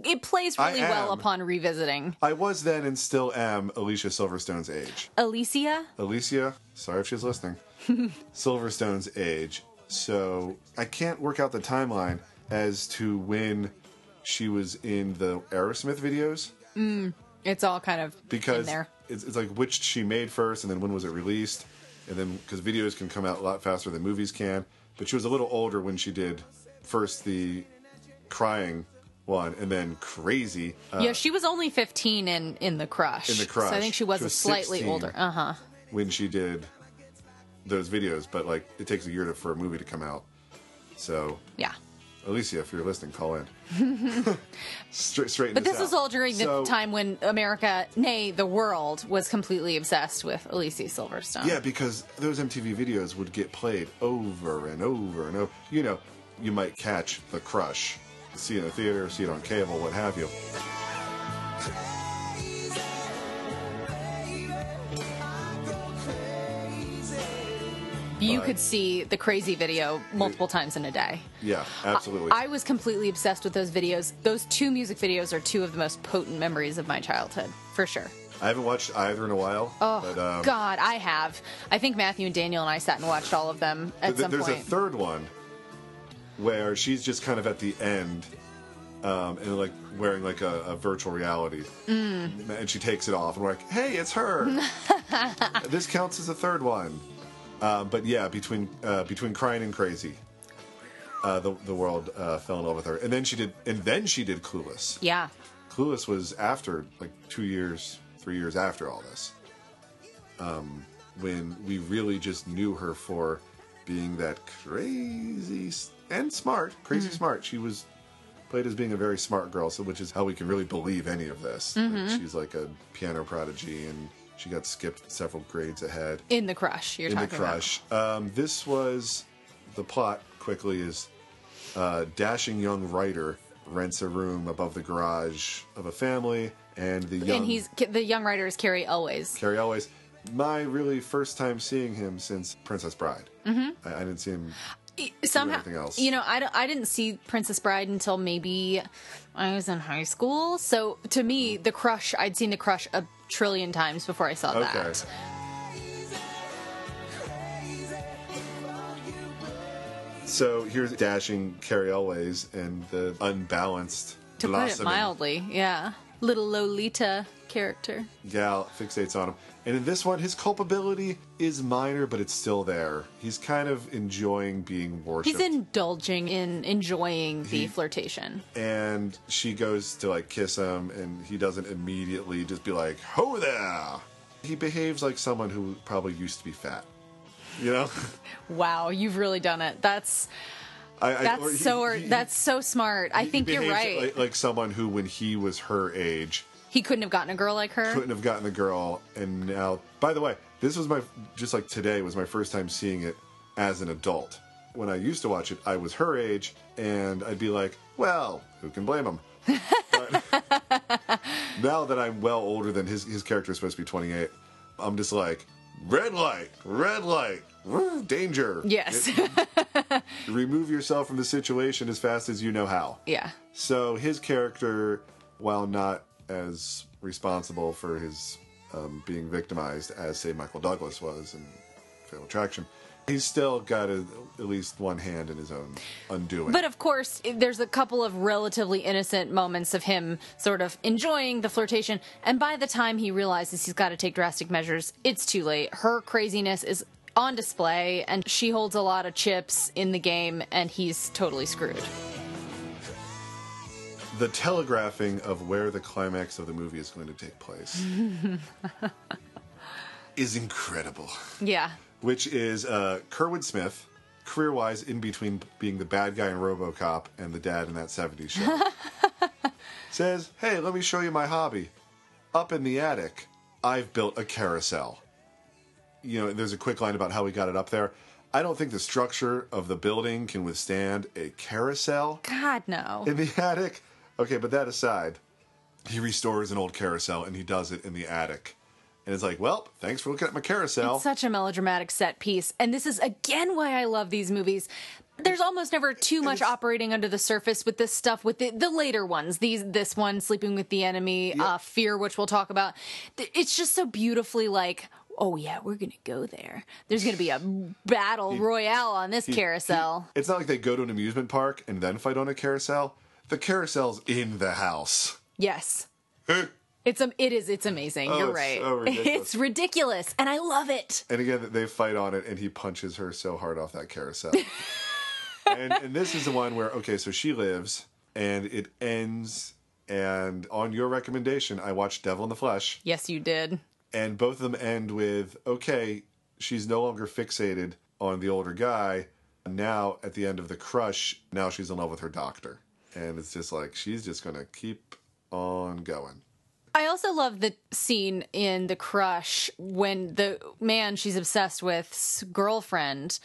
It plays I really well am. upon revisiting. I was then and still am Alicia Silverstone's age. Alicia? Alicia, sorry if she's listening. <laughs> Silverstone's age. So I can't work out the timeline as to when she was in the Aerosmith videos Mm, it's all kind of in because there. It's, it's like which she made first and then when was it released and then because videos can come out a lot faster than movies can but she was a little older when she did first the crying one and then crazy uh, yeah, she was only 15 in, in The Crush. In The Crush. So I think she was, She a was slightly older. Uh huh. when she did those videos but like it takes a year to, for a movie to come out so Yeah. Alicia if you're listening call in <laughs> straight, straighten But this out. was all during the So- time when America, nay, the world, was completely obsessed with Alicia Silverstone. Yeah, because those MTV videos would get played over and over and over. You know, you might catch The Crush, see it in the theater, see it on cable, what have you. You could see the crazy video multiple times in a day. Yeah, absolutely. I was completely obsessed with those videos. Those two music videos are two of the most potent memories of my childhood, for sure. I haven't watched either in a while. Oh but, um, God, I have. I think Matthew and Daniel and I sat and watched all of them at th- some there's point. a third one where she's just kind of at the end um, and like wearing like a, a virtual reality. Mm. And she takes it off and we're like, hey, it's her. <laughs> this counts as a third one. Um, but yeah, between uh, between crying and crazy, uh, the the world uh, fell in love with her, and then she did, and then she did Clueless. yeah. Clueless was after like two years, three years after all this, um, when we really just knew her for being that crazy and smart, crazy Mm-hmm. smart. She was played as being a very smart girl, so which is how we can really believe any of this. Like, Mhm. she's like a piano prodigy, and she got skipped several grades ahead In the crush, you're talking about in the talking crush. Um, this was the plot. Quickly is uh, dashing young writer rents a room above the garage of a family, and the young And he's the young writer is Cary Elwes. Cary Elwes. My really first time seeing him since Princess Bride. hmm I, I didn't see him. Somehow, else. you know, I, I didn't see Princess Bride until maybe I was in high school. So to me, the crush, I'd seen the crush a trillion times before I saw Okay. that. So here's dashing Cary Elwes and the unbalanced, To put it mildly, yeah. Little Lolita character. gal fixates on him. And in this one, his culpability is minor, but it's still there. He's kind of enjoying being worshipped. He's indulging in enjoying the He- flirtation. and she goes to like kiss him, and he doesn't immediately just be like, "Ho there." He behaves like someone who probably used to be fat. You know, <laughs> Wow, you've really done it. That's I, I- that's he- so er, he- that's so smart. I think you're right. Like, like someone who, when he was her age, He couldn't have gotten a girl like her. couldn't have gotten the girl and now by the way this was my just like today was my first time seeing it as an adult when i used to watch it i was her age and i'd be like well who can blame him But <laughs> now that i'm well older than his his character is supposed to be 28 i'm just like red light red light danger Yes. Get- <laughs> remove yourself from the situation as fast as you know how yeah. so his character, while not as responsible for his um, being victimized as, say, Michael Douglas was in Fatal Attraction, he's still got a, at least one hand in his own undoing. But of course, there's a couple of relatively innocent moments of him sort of enjoying the flirtation. And by the time he realizes he's got to take drastic measures, it's too late. Her craziness is on display, and she holds a lot of chips in the game, and he's totally screwed. The telegraphing of where the climax of the movie is going to take place <laughs> is incredible. yeah. Which is uh, Kurtwood Smith, career wise, in between being the bad guy in Robocop and the dad in that 70s show. <laughs> says, Hey, let me show you my hobby. Up in the attic, I've built a carousel. You know, there's a quick line about how we got it up there. I don't think the structure of the building can withstand a carousel God, no. in the attic. Okay, but that aside, he restores an old carousel and he does it in the attic. And it's like, well, thanks for looking at my carousel. It's such a melodramatic set piece. And this is again why I love these movies. There's almost never too much operating under the surface with this stuff with the, the later ones. These this one, Sleeping with the Enemy, uh, Fear, which we'll talk about. It's just so beautifully like, oh yeah, we're gonna go there. There's gonna be a battle royale on this He- carousel. he- it's not like they go to an amusement park and then fight on a carousel. The carousel's in the house. yes. It's um, it is it's amazing. Oh, You're it's right. so <laughs> ridiculous. it's ridiculous, and I love it. And again, they fight on it, and he punches her so hard off that carousel. <laughs> and, and this is the one where, okay, so she lives, and it ends. And on your recommendation, I watched Devil in the Flesh. Yes, you did. and both of them end with okay she's no longer fixated on the older guy now at the end of the crush now she's in love with her doctor and it's just like she's just gonna keep on going I also love the scene in The Crush when the man she's obsessed with's girlfriend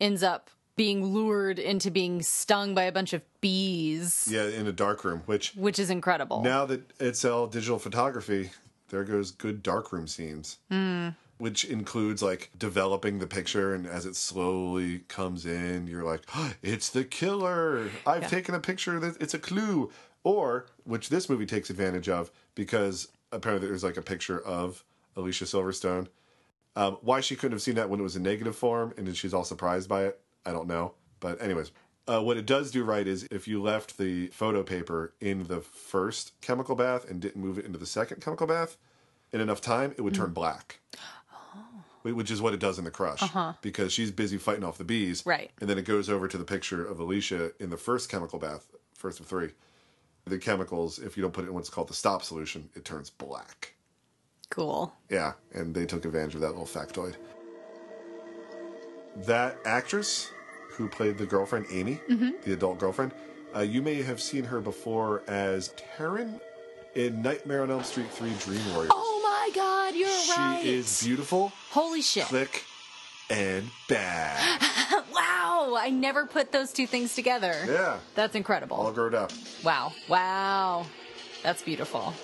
ends up being lured into being stung by a bunch of bees, yeah in a dark room which which is incredible. now that it's all digital photography there goes good darkroom scenes Mm. Which includes like developing the picture and as it slowly comes in you're like "Oh, it's the killer. I've Yeah. taken a picture that it's a clue. Or which this movie takes advantage of because apparently there's like a picture of alicia silverstone. Um, why she couldn't have seen that when it was in negative form and then she's all surprised by it i don't know. But anyways uh, what it does do right is if you left the photo paper in the first chemical bath and didn't move it into the second chemical bath in enough time, it would turn black. Wh- Which is what it does in the crush. Uh-huh. Because she's busy fighting off the bees. Right. And then it goes over to the picture of Alicia in the first chemical bath, first of three. The chemicals, if you don't put it in what's called the stop solution, it turns black. Cool. Yeah, and they took advantage of that little factoid. That actress who played the girlfriend, Amy, Mhm. the adult girlfriend, uh, you may have seen her before as Taryn in Nightmare on Elm Street 3 Dream Warriors. Oh God, you're she right. is beautiful, Holy shit! slick, and bad. <laughs> wow, I never put those two things together. Yeah. That's incredible. All grown up. Wow, wow, that's beautiful.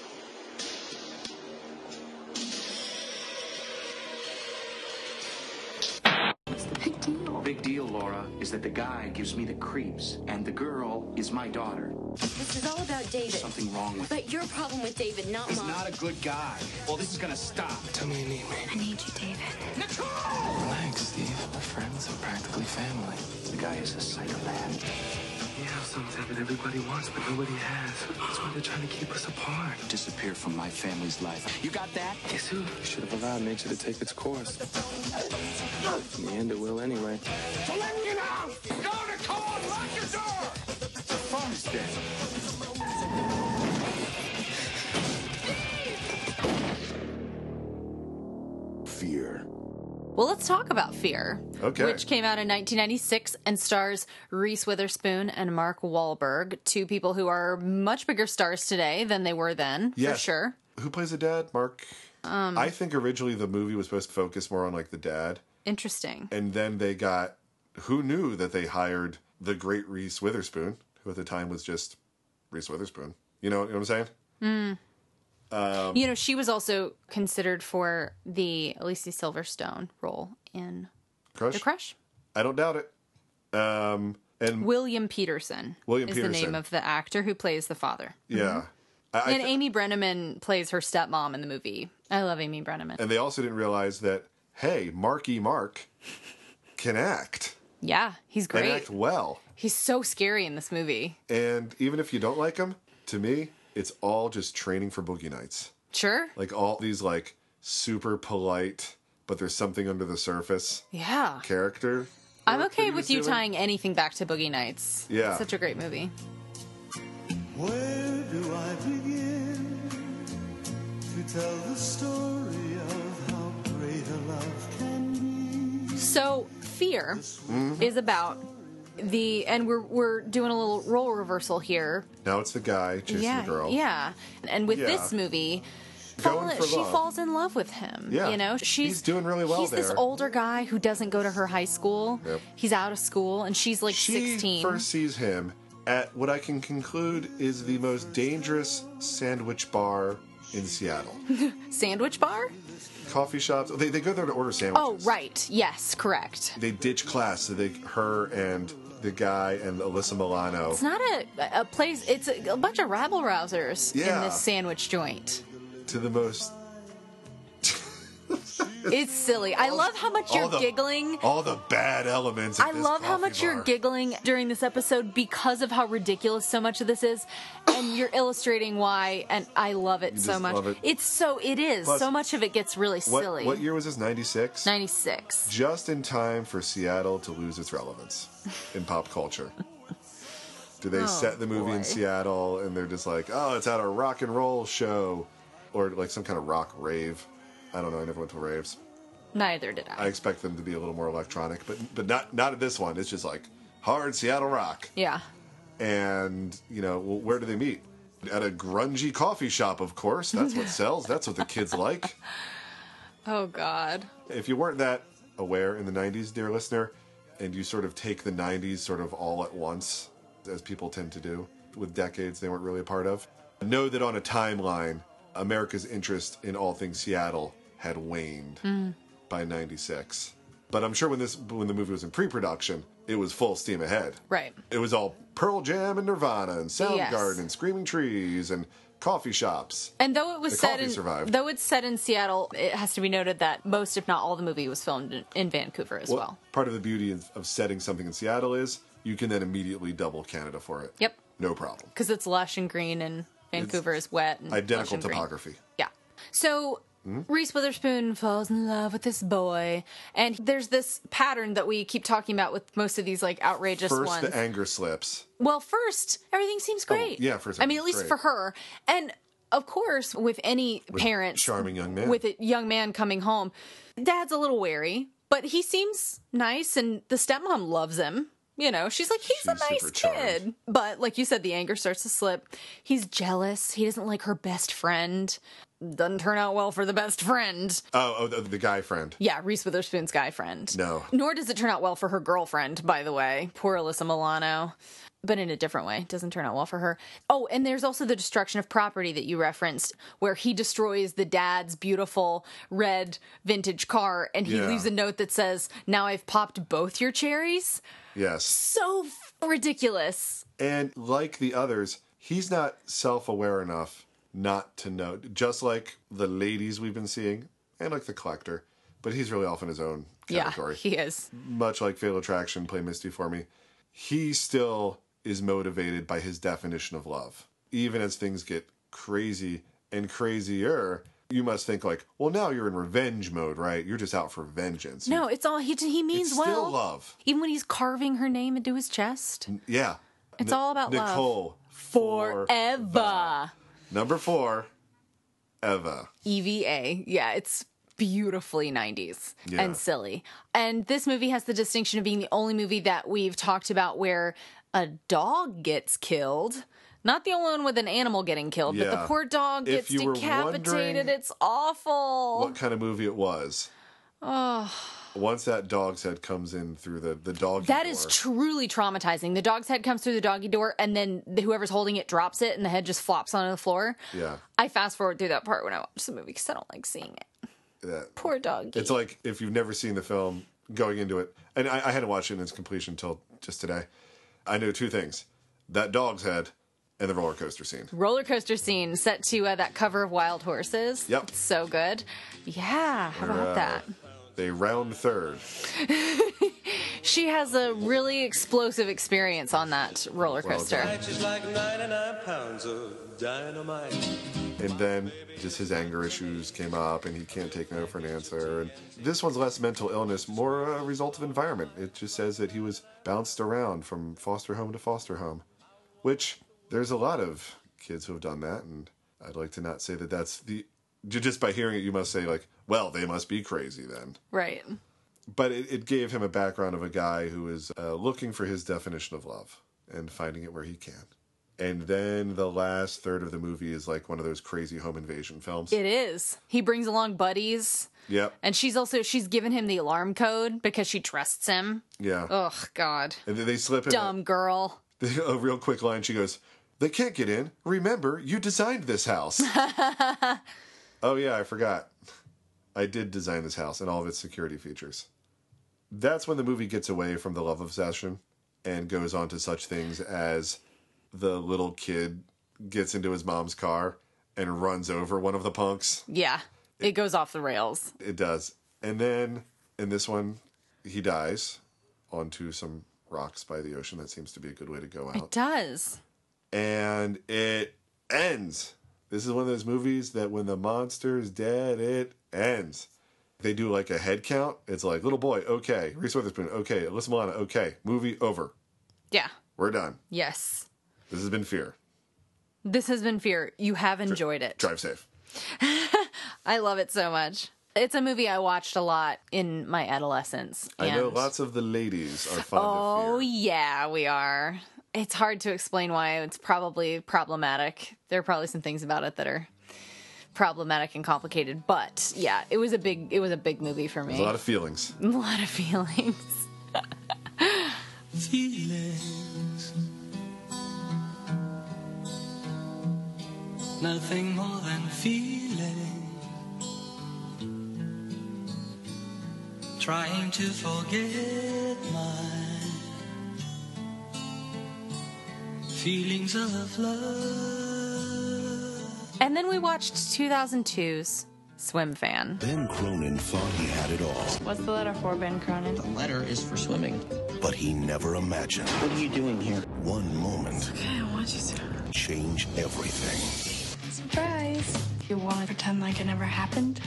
Big deal. Laura, is that the guy gives me the creeps, and the girl is my daughter. This is all about David. Something wrong with But your problem with David, not He's mine. He's not a good guy. Well, this is gonna stop. Tell me you need me. I need you, David. Relax, Steve. We're friends and practically family. The guy is a psychopath. We have something that everybody wants, but nobody has. That's why they're trying to keep us apart. Disappear from my family's life. You got that? Yes, who? You should have allowed nature to take its course. In the end, it will anyway. So let me out! Go to car! Lock your door! Well, let's talk about Fear. Okay. Which came out in 1996 and stars Reese Witherspoon and Mark Wahlberg, two people who are much bigger stars today than they were then, for sure. Who plays the dad? Mark. Um, I think originally the movie was supposed to focus more on like the dad, interesting. and then they got. Who knew that they hired the great Reese Witherspoon, who at the time was just Reese Witherspoon. You know, you know what I'm saying? Mm. Um, You know, she was also considered for the Alicia Silverstone role in Crush? The Crush. I don't doubt it. Um, and William Petersen William Petersen is the name of the actor who plays the father. yeah, I, I and th- Amy Brenneman plays her stepmom in the movie. I love Amy Brenneman. and they also didn't realize that hey, Marky Mark can act yeah, he's great. and act well. He's so scary in this movie. And even if you don't like him, to me, it's all just training for Boogie Nights. Sure. Like all these like super polite, but there's something under the surface Yeah. character. I'm okay he with you doing. tying anything back to Boogie Nights. Yeah. It's such a great movie. Where do I begin to tell the story of how great a love can be? So, Fear Mm-hmm. is about the and we're we're doing a little role reversal here. Now it's the guy chasing yeah, the girl. yeah. And with Yeah. this movie, fall- she love. falls in love with him. Yeah. you know, she's He's doing really well He's this older guy who doesn't go to her high school. Yep. He's out of school, and she's like She sixteen. first sees him at what I can conclude is the most dangerous sandwich bar in Seattle. <laughs> Sandwich bar? Coffee shops. They, they go there to order sandwiches. Oh, right. Yes, correct. They ditch class. So they, her and the guy and Alyssa Milano. It's not a, a place. It's a, a bunch of rabble rousers in this sandwich joint. to the most. It's silly. I love how much you're all the, giggling. All the bad elements. I love how much you're giggling during this episode because of how ridiculous so much of this is, and you're illustrating why. And I love it You so much. love it. It's so it is. Plus- so much of it gets really What, silly. what year was this? 96? Ninety six. Just in time for Seattle to lose its relevance in pop culture. Do they <laughs> Oh, set the movie in. Seattle and they're just like, oh, it's at a rock and roll show or like some kind of rock rave? I don't know. I never went to raves. Neither did I. I expect them to be a little more electronic, but but not not at this one. It's just like hard Seattle rock. yeah. And you know, well, where do they meet? At a grungy coffee shop, of course. That's what <laughs> sells. That's what the kids like. <laughs> Oh God. If you weren't that aware in the 90s, dear listener, and you sort of take the 90s sort of all at once, as people tend to do with decades they weren't really a part of, know that on a timeline, America's interest in all things Seattle had waned Mm. by 96. But I'm sure when this when the movie was in pre-production, it was full steam ahead. Right. It was all Pearl Jam and Nirvana and Soundgarden Yes. and Screaming Trees and coffee shops. And though it was The set in survived. though it's set in Seattle, it has to be noted that most, if not all, the movie was filmed in, in Vancouver as well. Part of the beauty of, of setting something in Seattle is you can then immediately double Canada for it. Yep. No problem. Because it's lush and green, and Vancouver is wet. And Identical and green. topography. Yeah. So Hmm? Reese Witherspoon falls in love with this boy, and there's this pattern that we keep talking about with most of these like outrageous First, ones. the anger slips. Well, first, everything seems great. Oh, yeah, first I mean, at least great. for her. And of course, with any With parents, charming young man. with a young man coming home, dad's a little wary, but he seems nice, and the stepmom loves him. You know, she's like, he's a nice charmed. kid. But like you said, the anger starts to slip. He's jealous. He doesn't like her best friend. Doesn't turn out well for the best friend. Oh, oh the, the guy friend. Yeah, Reese Witherspoon's guy friend. No. Nor does it turn out well for her girlfriend, by the way. Poor Alyssa Milano. But in a different way. it Doesn't turn out well for her. Oh, and there's also the destruction of property that you referenced, where he destroys the dad's beautiful red vintage car and he Yeah. leaves a note that says, Now I've popped both your cherries. Yes. So f- ridiculous. And like the others, he's not self aware enough not to know. Just like the ladies we've been seeing, and like the collector, but he's really off in his own category. Yeah, he is. Much like Fatal Attraction, Play Misty for Me, he still is motivated by his definition of love. Even as things get crazy and crazier, you must think like, well, now you're in revenge mode, right? You're just out for vengeance. No, it's all he he means It's well. still love. Even when he's carving her name into his chest. Yeah. It's Ni- all about love. Nicole. Forever. Number four, Eva. EVA. Yeah, it's beautifully 90s Yeah. and silly. And this movie has the distinction of being the only movie that we've talked about where a dog gets killed. Not the only one with an animal getting killed, but the poor dog If gets decapitated. It's awful. What kind of movie it was? Oh, Once that dog's head comes in through the the dog. that is truly traumatizing. The dog's head comes through the doggy door, and then the, whoever's holding it drops it, and the head just flops onto the floor. Yeah. I fast forward through that part when I watch the movie because I don't like seeing it. Yeah. Poor dog. It's like if you've never seen the film, going into it, and I, I hadn't watched it in its completion until just today. I knew two things: that dog's head and the roller coaster scene. roller coaster scene set to uh, that cover of Wild Horses. Yep. It's so good. Yeah, how about uh, that? They round third. <laughs> She has a really explosive experience on that roller coaster. done. Just like 99 pounds of dynamite. And then just his anger issues came up, and he can't take no for an answer. And this one's less mental illness, more a result of environment. It just says that he was bounced around from foster home to foster home, which there's a lot of kids who have done that. And I'd like to not say that that's the. Just by hearing it, you must say, like, well, they must be crazy then. Right. But it, it gave him a background of a guy who is uh, looking for his definition of love and finding it where he can. And then the last third of the movie is like one of those crazy home invasion films. It is. He brings along buddies, Yep. and she's also she's given him the alarm code because she trusts him. Yeah. Ugh, God, And then they slip in dumb girl. A, <laughs> a real quick line. She goes, They can't get in. Remember, you designed this house. <laughs> oh, yeah, I forgot. I did design this house and all of its security features. That's when the movie gets away from the love obsession and goes on to such things as the little kid gets into his mom's car and runs over one of the punks. Yeah, it goes off the rails. It does. And then in this one, he dies onto some rocks by the ocean. That seems to be a good way to go out. It does. And it ends. This is one of those movies that when the monster is dead, it ends. They do like a head count. It's like, little boy, okay. Reese Witherspoon, okay. Alyssa Milano, okay. Movie over. Yeah. We're done. Yes. This has been Fear. This has been Fear. You have enjoyed it. Drive safe. <laughs> I love it so much. It's a movie I watched a lot in my adolescence. I know lots of the ladies are fond of Oh, yeah, we are. It's hard to explain why it's probably problematic. There are probably some things about it that are problematic and complicated, but yeah, it was a big it was a big movie for me. There's a lot of feelings. <laughs> a lot of feelings. Feelings. Nothing more than feelings. Trying to forget my feelings of love. And then we watched 2002's Swim Fan. Ben Cronin thought he had it all, What's the letter for Ben Cronin? The letter is for swimming. but he never imagined. What are you doing here? One moment Okay, I want you to. change everything. Surprise. You want to pretend like it never happened?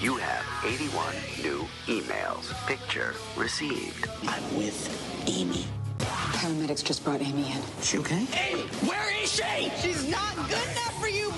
You have 81 new emails. Picture received. I'm with Amy. Paramedics just brought Amy in. She okay? Amy, where is she? She's not good enough for you.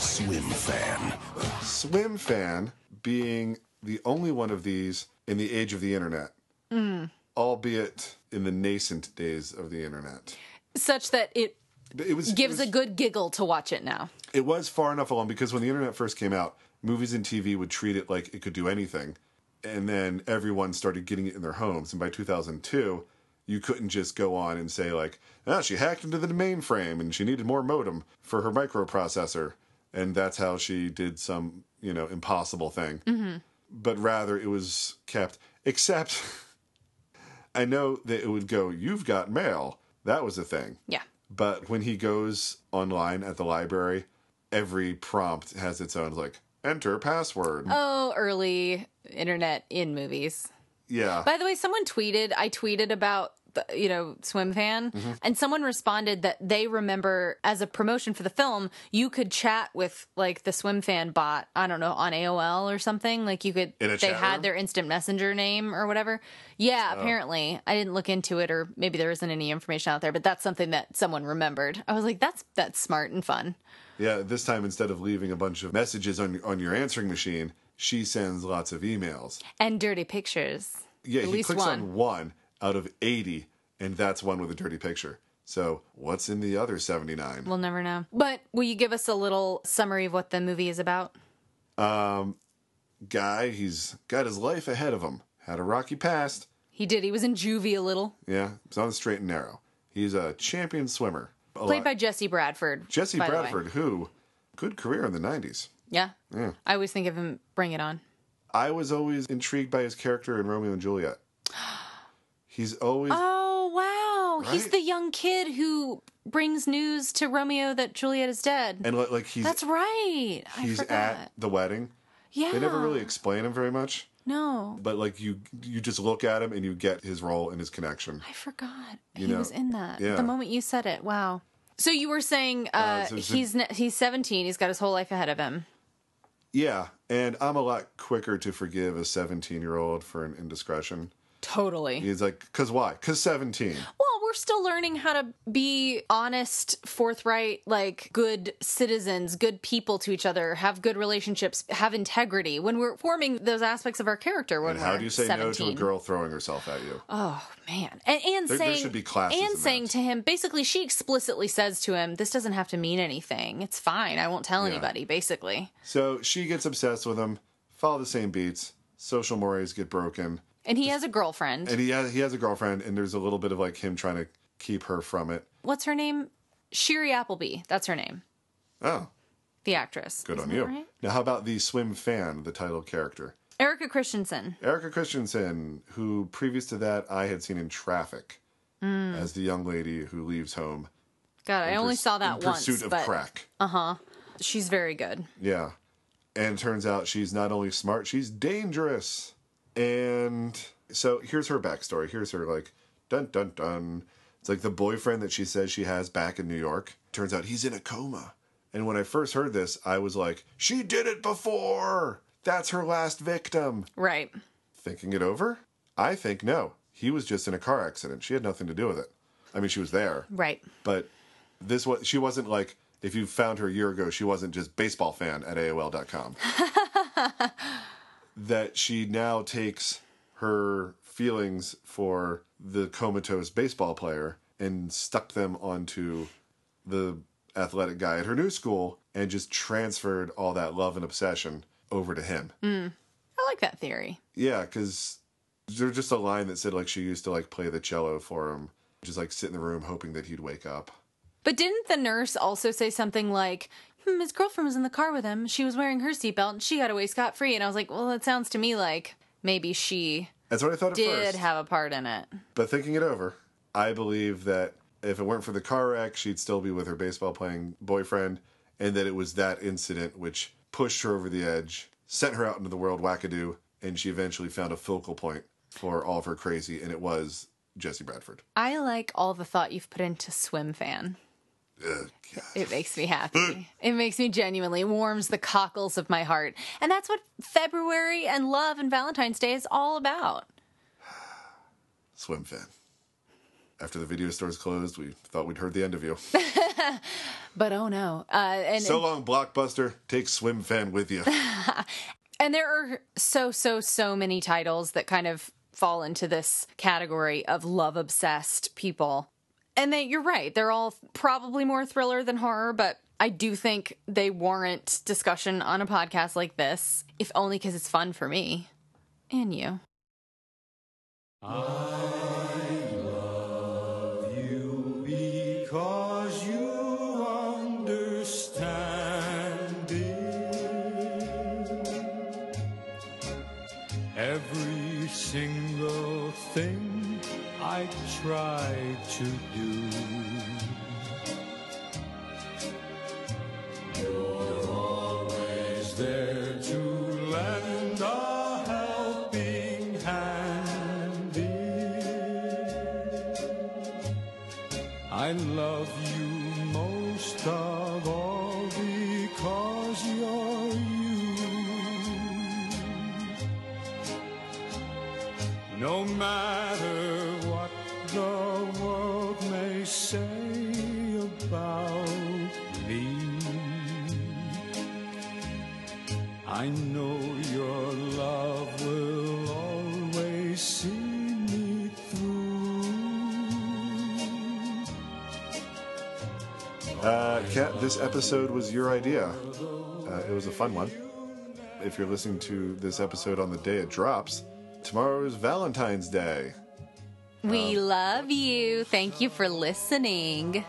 Swim fan. Swim fan being the only one of these in the age of the internet, Mm. albeit in the nascent days of the internet. Such that it It was gives it was, a good giggle to watch it now. it was far enough along because when the internet first came out, movies and TV would treat it like it could do anything, and then everyone started getting it in their homes. And by 2002, you couldn't just go on and say like, "Ah, she hacked into the mainframe and she needed more modem for her microprocessor," and that's how she did some you know impossible thing. Mm-hmm. but rather it was kept. Except, <laughs> I know that it would go, "You've got mail." That was a thing. Yeah. But when he goes online at the library, every prompt has its own like enter password. Oh, early internet in movies. Yeah. By the way, someone tweeted, I tweeted about, you know, Swim Fan, Mhm. and someone responded that they remember as a promotion for the film, you could chat with like the Swim Fan bot, I don't know, on AOL or something. Like you could, they had room? their instant messenger name or whatever. Yeah, Oh. apparently. I didn't look into it or maybe there isn't any information out there, but that's something that someone remembered. I was like, that's, that's smart and fun. Yeah, this time instead of leaving a bunch of messages on on your answering machine, she sends lots of emails. And dirty pictures. Yeah, At he least clicks one. on one out of 80 and that's one with a dirty picture. So what's in the other 79? We'll never know. But will you give us a little summary of what the movie is about? Um, guy, he's got his life ahead of him. Had a rocky past. He did. He was in juvie a little. Yeah, he's on the straight and narrow. He's a champion swimmer. A Played lot- by Jesse Bradford. Jesse by the way. Bradford, who good career in the 90s. Yeah. Yeah. I always think of him Bring It On. I was always intrigued by his character in Romeo and Juliet. <gasps> He's always Oh, wow. He's the young kid who brings news to Romeo that Juliet is dead. and li- like he's That's right. He's at the wedding. yeah. They never really explain him very much, No. but like you you just look at him and you get his role and his connection. I forgot. You he know, was in that. yeah. The moment you said it. Wow. So you were saying uh, so- so- he's he's 17. He's got his whole life ahead of him. Yeah, and I'm a lot quicker to forgive a 17 year old for an indiscretion. Totally. He's like, because why? Because 17. Well, we're still learning how to be honest, forthright, like good citizens, good people to each other, have good relationships, have integrity when we're forming those aspects of our character. When And how do you say 17. no to a girl throwing herself at you? Oh man, and, and There- there saying should be classes and in saying to him, basically, she explicitly says to him, "This doesn't have to mean anything. It's fine. I won't tell Yeah. anybody." Basically, So she gets obsessed with him, follow the same beats, social mores get broken, and he has a girlfriend. and he has, he has a girlfriend, and there's a little bit of like him trying to keep her from it. What's her name? Shiri Appleby. That's her name. Oh, The actress. good Isn't on you. right? Now, how about the swim fan, the title character? Erika Christensen. Erika Christensen, who previous to that I had seen in Traffic Mm. as the young lady who leaves home. God, I only purs- saw that in once. pursuit of but, crack. Uh huh. She's very good. Yeah. And it turns out she's not only smart, she's dangerous. And so here's her backstory. Here's her, like, dun dun dun. It's like the boyfriend that she says she has back in New York. Turns out he's in a coma. And when I first heard this, I was like, she did it before. That's her last victim. Right. Thinking it over, I think no. He was just in a car accident. She had nothing to do with it. I mean, she was there. Right. But this was she wasn't like if you found her a year ago, she wasn't just baseball fan at AOL.com. <laughs> that she now takes her feelings for the comatose baseball player and stuck them onto the athletic guy at her new school and just transferred all that love and obsession over to him. Mm. I like that theory. Yeah, because there's just a line that said like she used to like play the cello for him, just like sit in the room hoping that he'd wake up. But didn't the nurse also say something like, Hmm, his girlfriend was in the car with him. She was wearing her seatbelt and she got away scot free. And I was like, well, it sounds to me like maybe she That's what I thought at did first. have a part in it. But thinking it over, I believe that if it weren't for the car wreck, she'd still be with her baseball playing boyfriend, and that it was that incident which pushed her over the edge, sent her out into the world wackadoo, and she eventually found a focal point for all of her crazy, and it was Jesse Bradford. I like all the thought you've put into Swim Fan. It makes me happy. it makes me genuinely warms the cockles of my heart. And that's what February and love and Valentine's Day is all about. <sighs> swim fan. After the video stores closed, we thought we'd heard the end of you. <laughs> But oh no. Uh, and so long, Blockbuster. Take Swim Fan with you. <laughs> And there are so, so, so many titles that kind of fall into this category of love obsessed people. And they, you're right, they're all probably more thriller than horror, but I do think they warrant discussion on a podcast like this, if only because it's fun for me and you. Because you understand. Every single thing I try to I love you most of all because you're you. No matter what the world may say about me, I this episode was your idea. Uh, it was a fun one. If you're listening to this episode on the day it drops, tomorrow is Valentine's Day. We love you. Thank you for listening.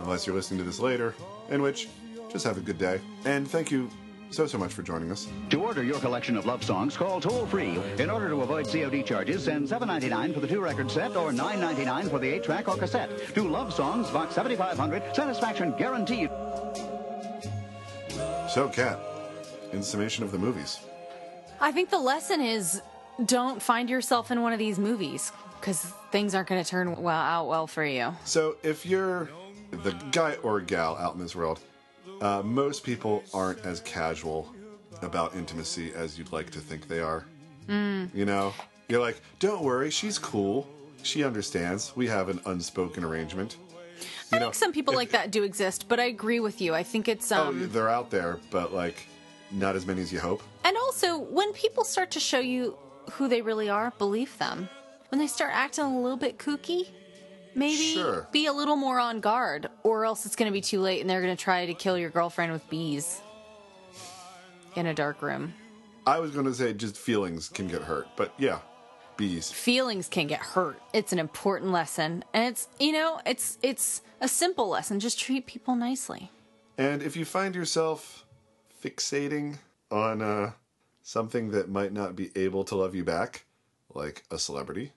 Unless you're listening to this later, in which, just have a good day. And thank you so, so much for joining us. To order your collection of love songs, call toll free. In order to avoid COD charges, send $7.99 for the two record set or $9.99 for the eight track or cassette. To Love Songs, Box 7500, satisfaction guaranteed. So, Kat, in summation of the movies. I think the lesson is don't find yourself in one of these movies because things aren't going to turn well out well for you. So, if you're the guy or gal out in this world, uh, most people aren't as casual about intimacy as you'd like to think they are. Mm. You know, you're like, don't worry, she's cool. She understands. We have an unspoken arrangement. I think some people like that do exist, but I agree with you. I think it's Oh, um they're out there, but like, not as many as you hope. and also when people start to show you who they really are, believe them. When they start acting a little bit kooky, maybe Sure. be a little more on guard, or else it's going to be too late and they're going to try to kill your girlfriend with bees in a dark room. I was going to say just feelings can get hurt, but yeah, bees. feelings can get hurt. It's an important lesson. And it's, you know, it's it's a simple lesson. Just treat people nicely. And if you find yourself fixating on uh, something that might not be able to love you back, like a celebrity,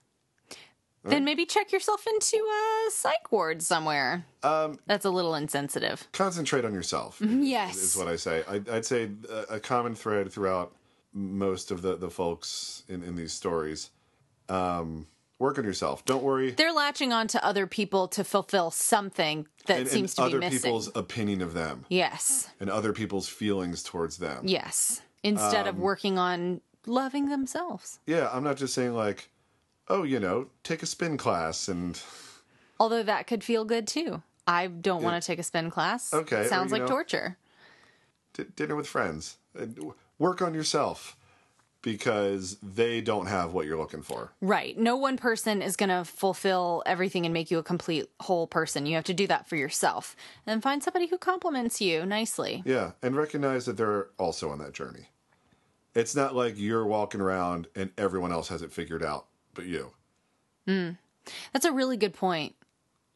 Then maybe check yourself into a psych ward somewhere. Um, That's a little insensitive. concentrate on yourself. <laughs> Yes. is what I say. I, I'd say a, a common thread throughout most of the, the folks in, in these stories. Um, work on yourself. Don't worry. They're latching on to other people to fulfill something that and, and seems to be missing. other people's opinion of them Yes. and other people's feelings towards them. Yes. Instead of Um, working on loving themselves. Yeah, I'm not just saying like, oh, you know, take a spin class and Although that could feel good too. I don't want to take a spin class. Okay, or, Sounds you like know- torture. d- dinner with friends. Work on yourself because they don't have what you're looking for. Right. No one person is going to fulfill everything and make you a complete whole person. You have to do that for yourself. And find somebody who compliments you nicely. Yeah, and recognize that they're also on that journey. It's not like you're walking around and everyone else has it figured out but you. Mm. That's a really good point.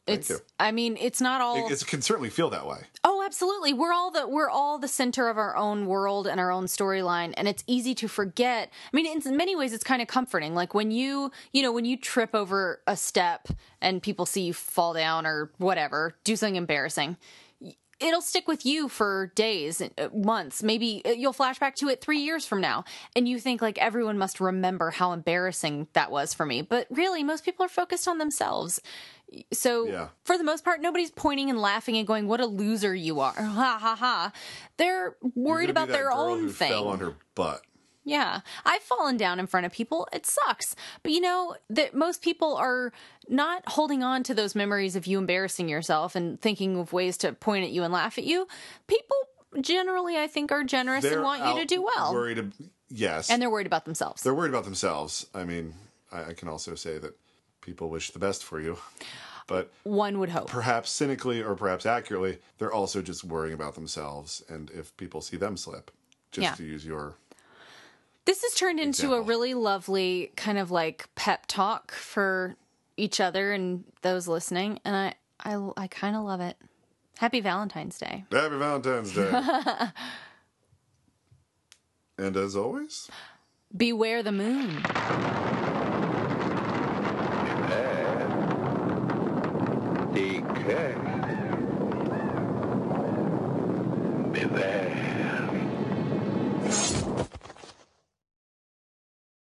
Thank It's you. I mean, it's not all It, it can certainly feel that way. Oh, absolutely. We're all the we're all the center of our own world and our own storyline, and it's easy to forget. I mean, in many ways, it's kind of comforting. Like when you you know when you trip over a step and people see you fall down or whatever, do something embarrassing. It'll stick with you for days, uh, months, maybe uh, you'll flash back to it three years from now, and you think like everyone must remember how embarrassing that was for me. But really, most people are focused on themselves. So Yeah. for the most part, nobody's pointing and laughing and going, "What a loser you are!" <laughs> Ha ha ha. They're worried about their own thing. Fell on her butt. Yeah, I've fallen down in front of people. It sucks, but you know that most people are not holding on to those memories of you embarrassing yourself and thinking of ways to point at you and laugh at you. People generally, I think, are generous They're and want you to do well, Worried, ab- yes, and they're worried about themselves. they're worried about themselves. I mean, I, I can also say that people wish the best for you, but One would hope. perhaps cynically or perhaps accurately, they're also just worrying about themselves. And if people see them slip, just Yeah. to use your this has turned into example. a really lovely kind of like pep talk for each other and those listening, and I I, I kind of love it. Happy Valentine's Day. Happy Valentine's Day. <laughs> and as always, beware the moon.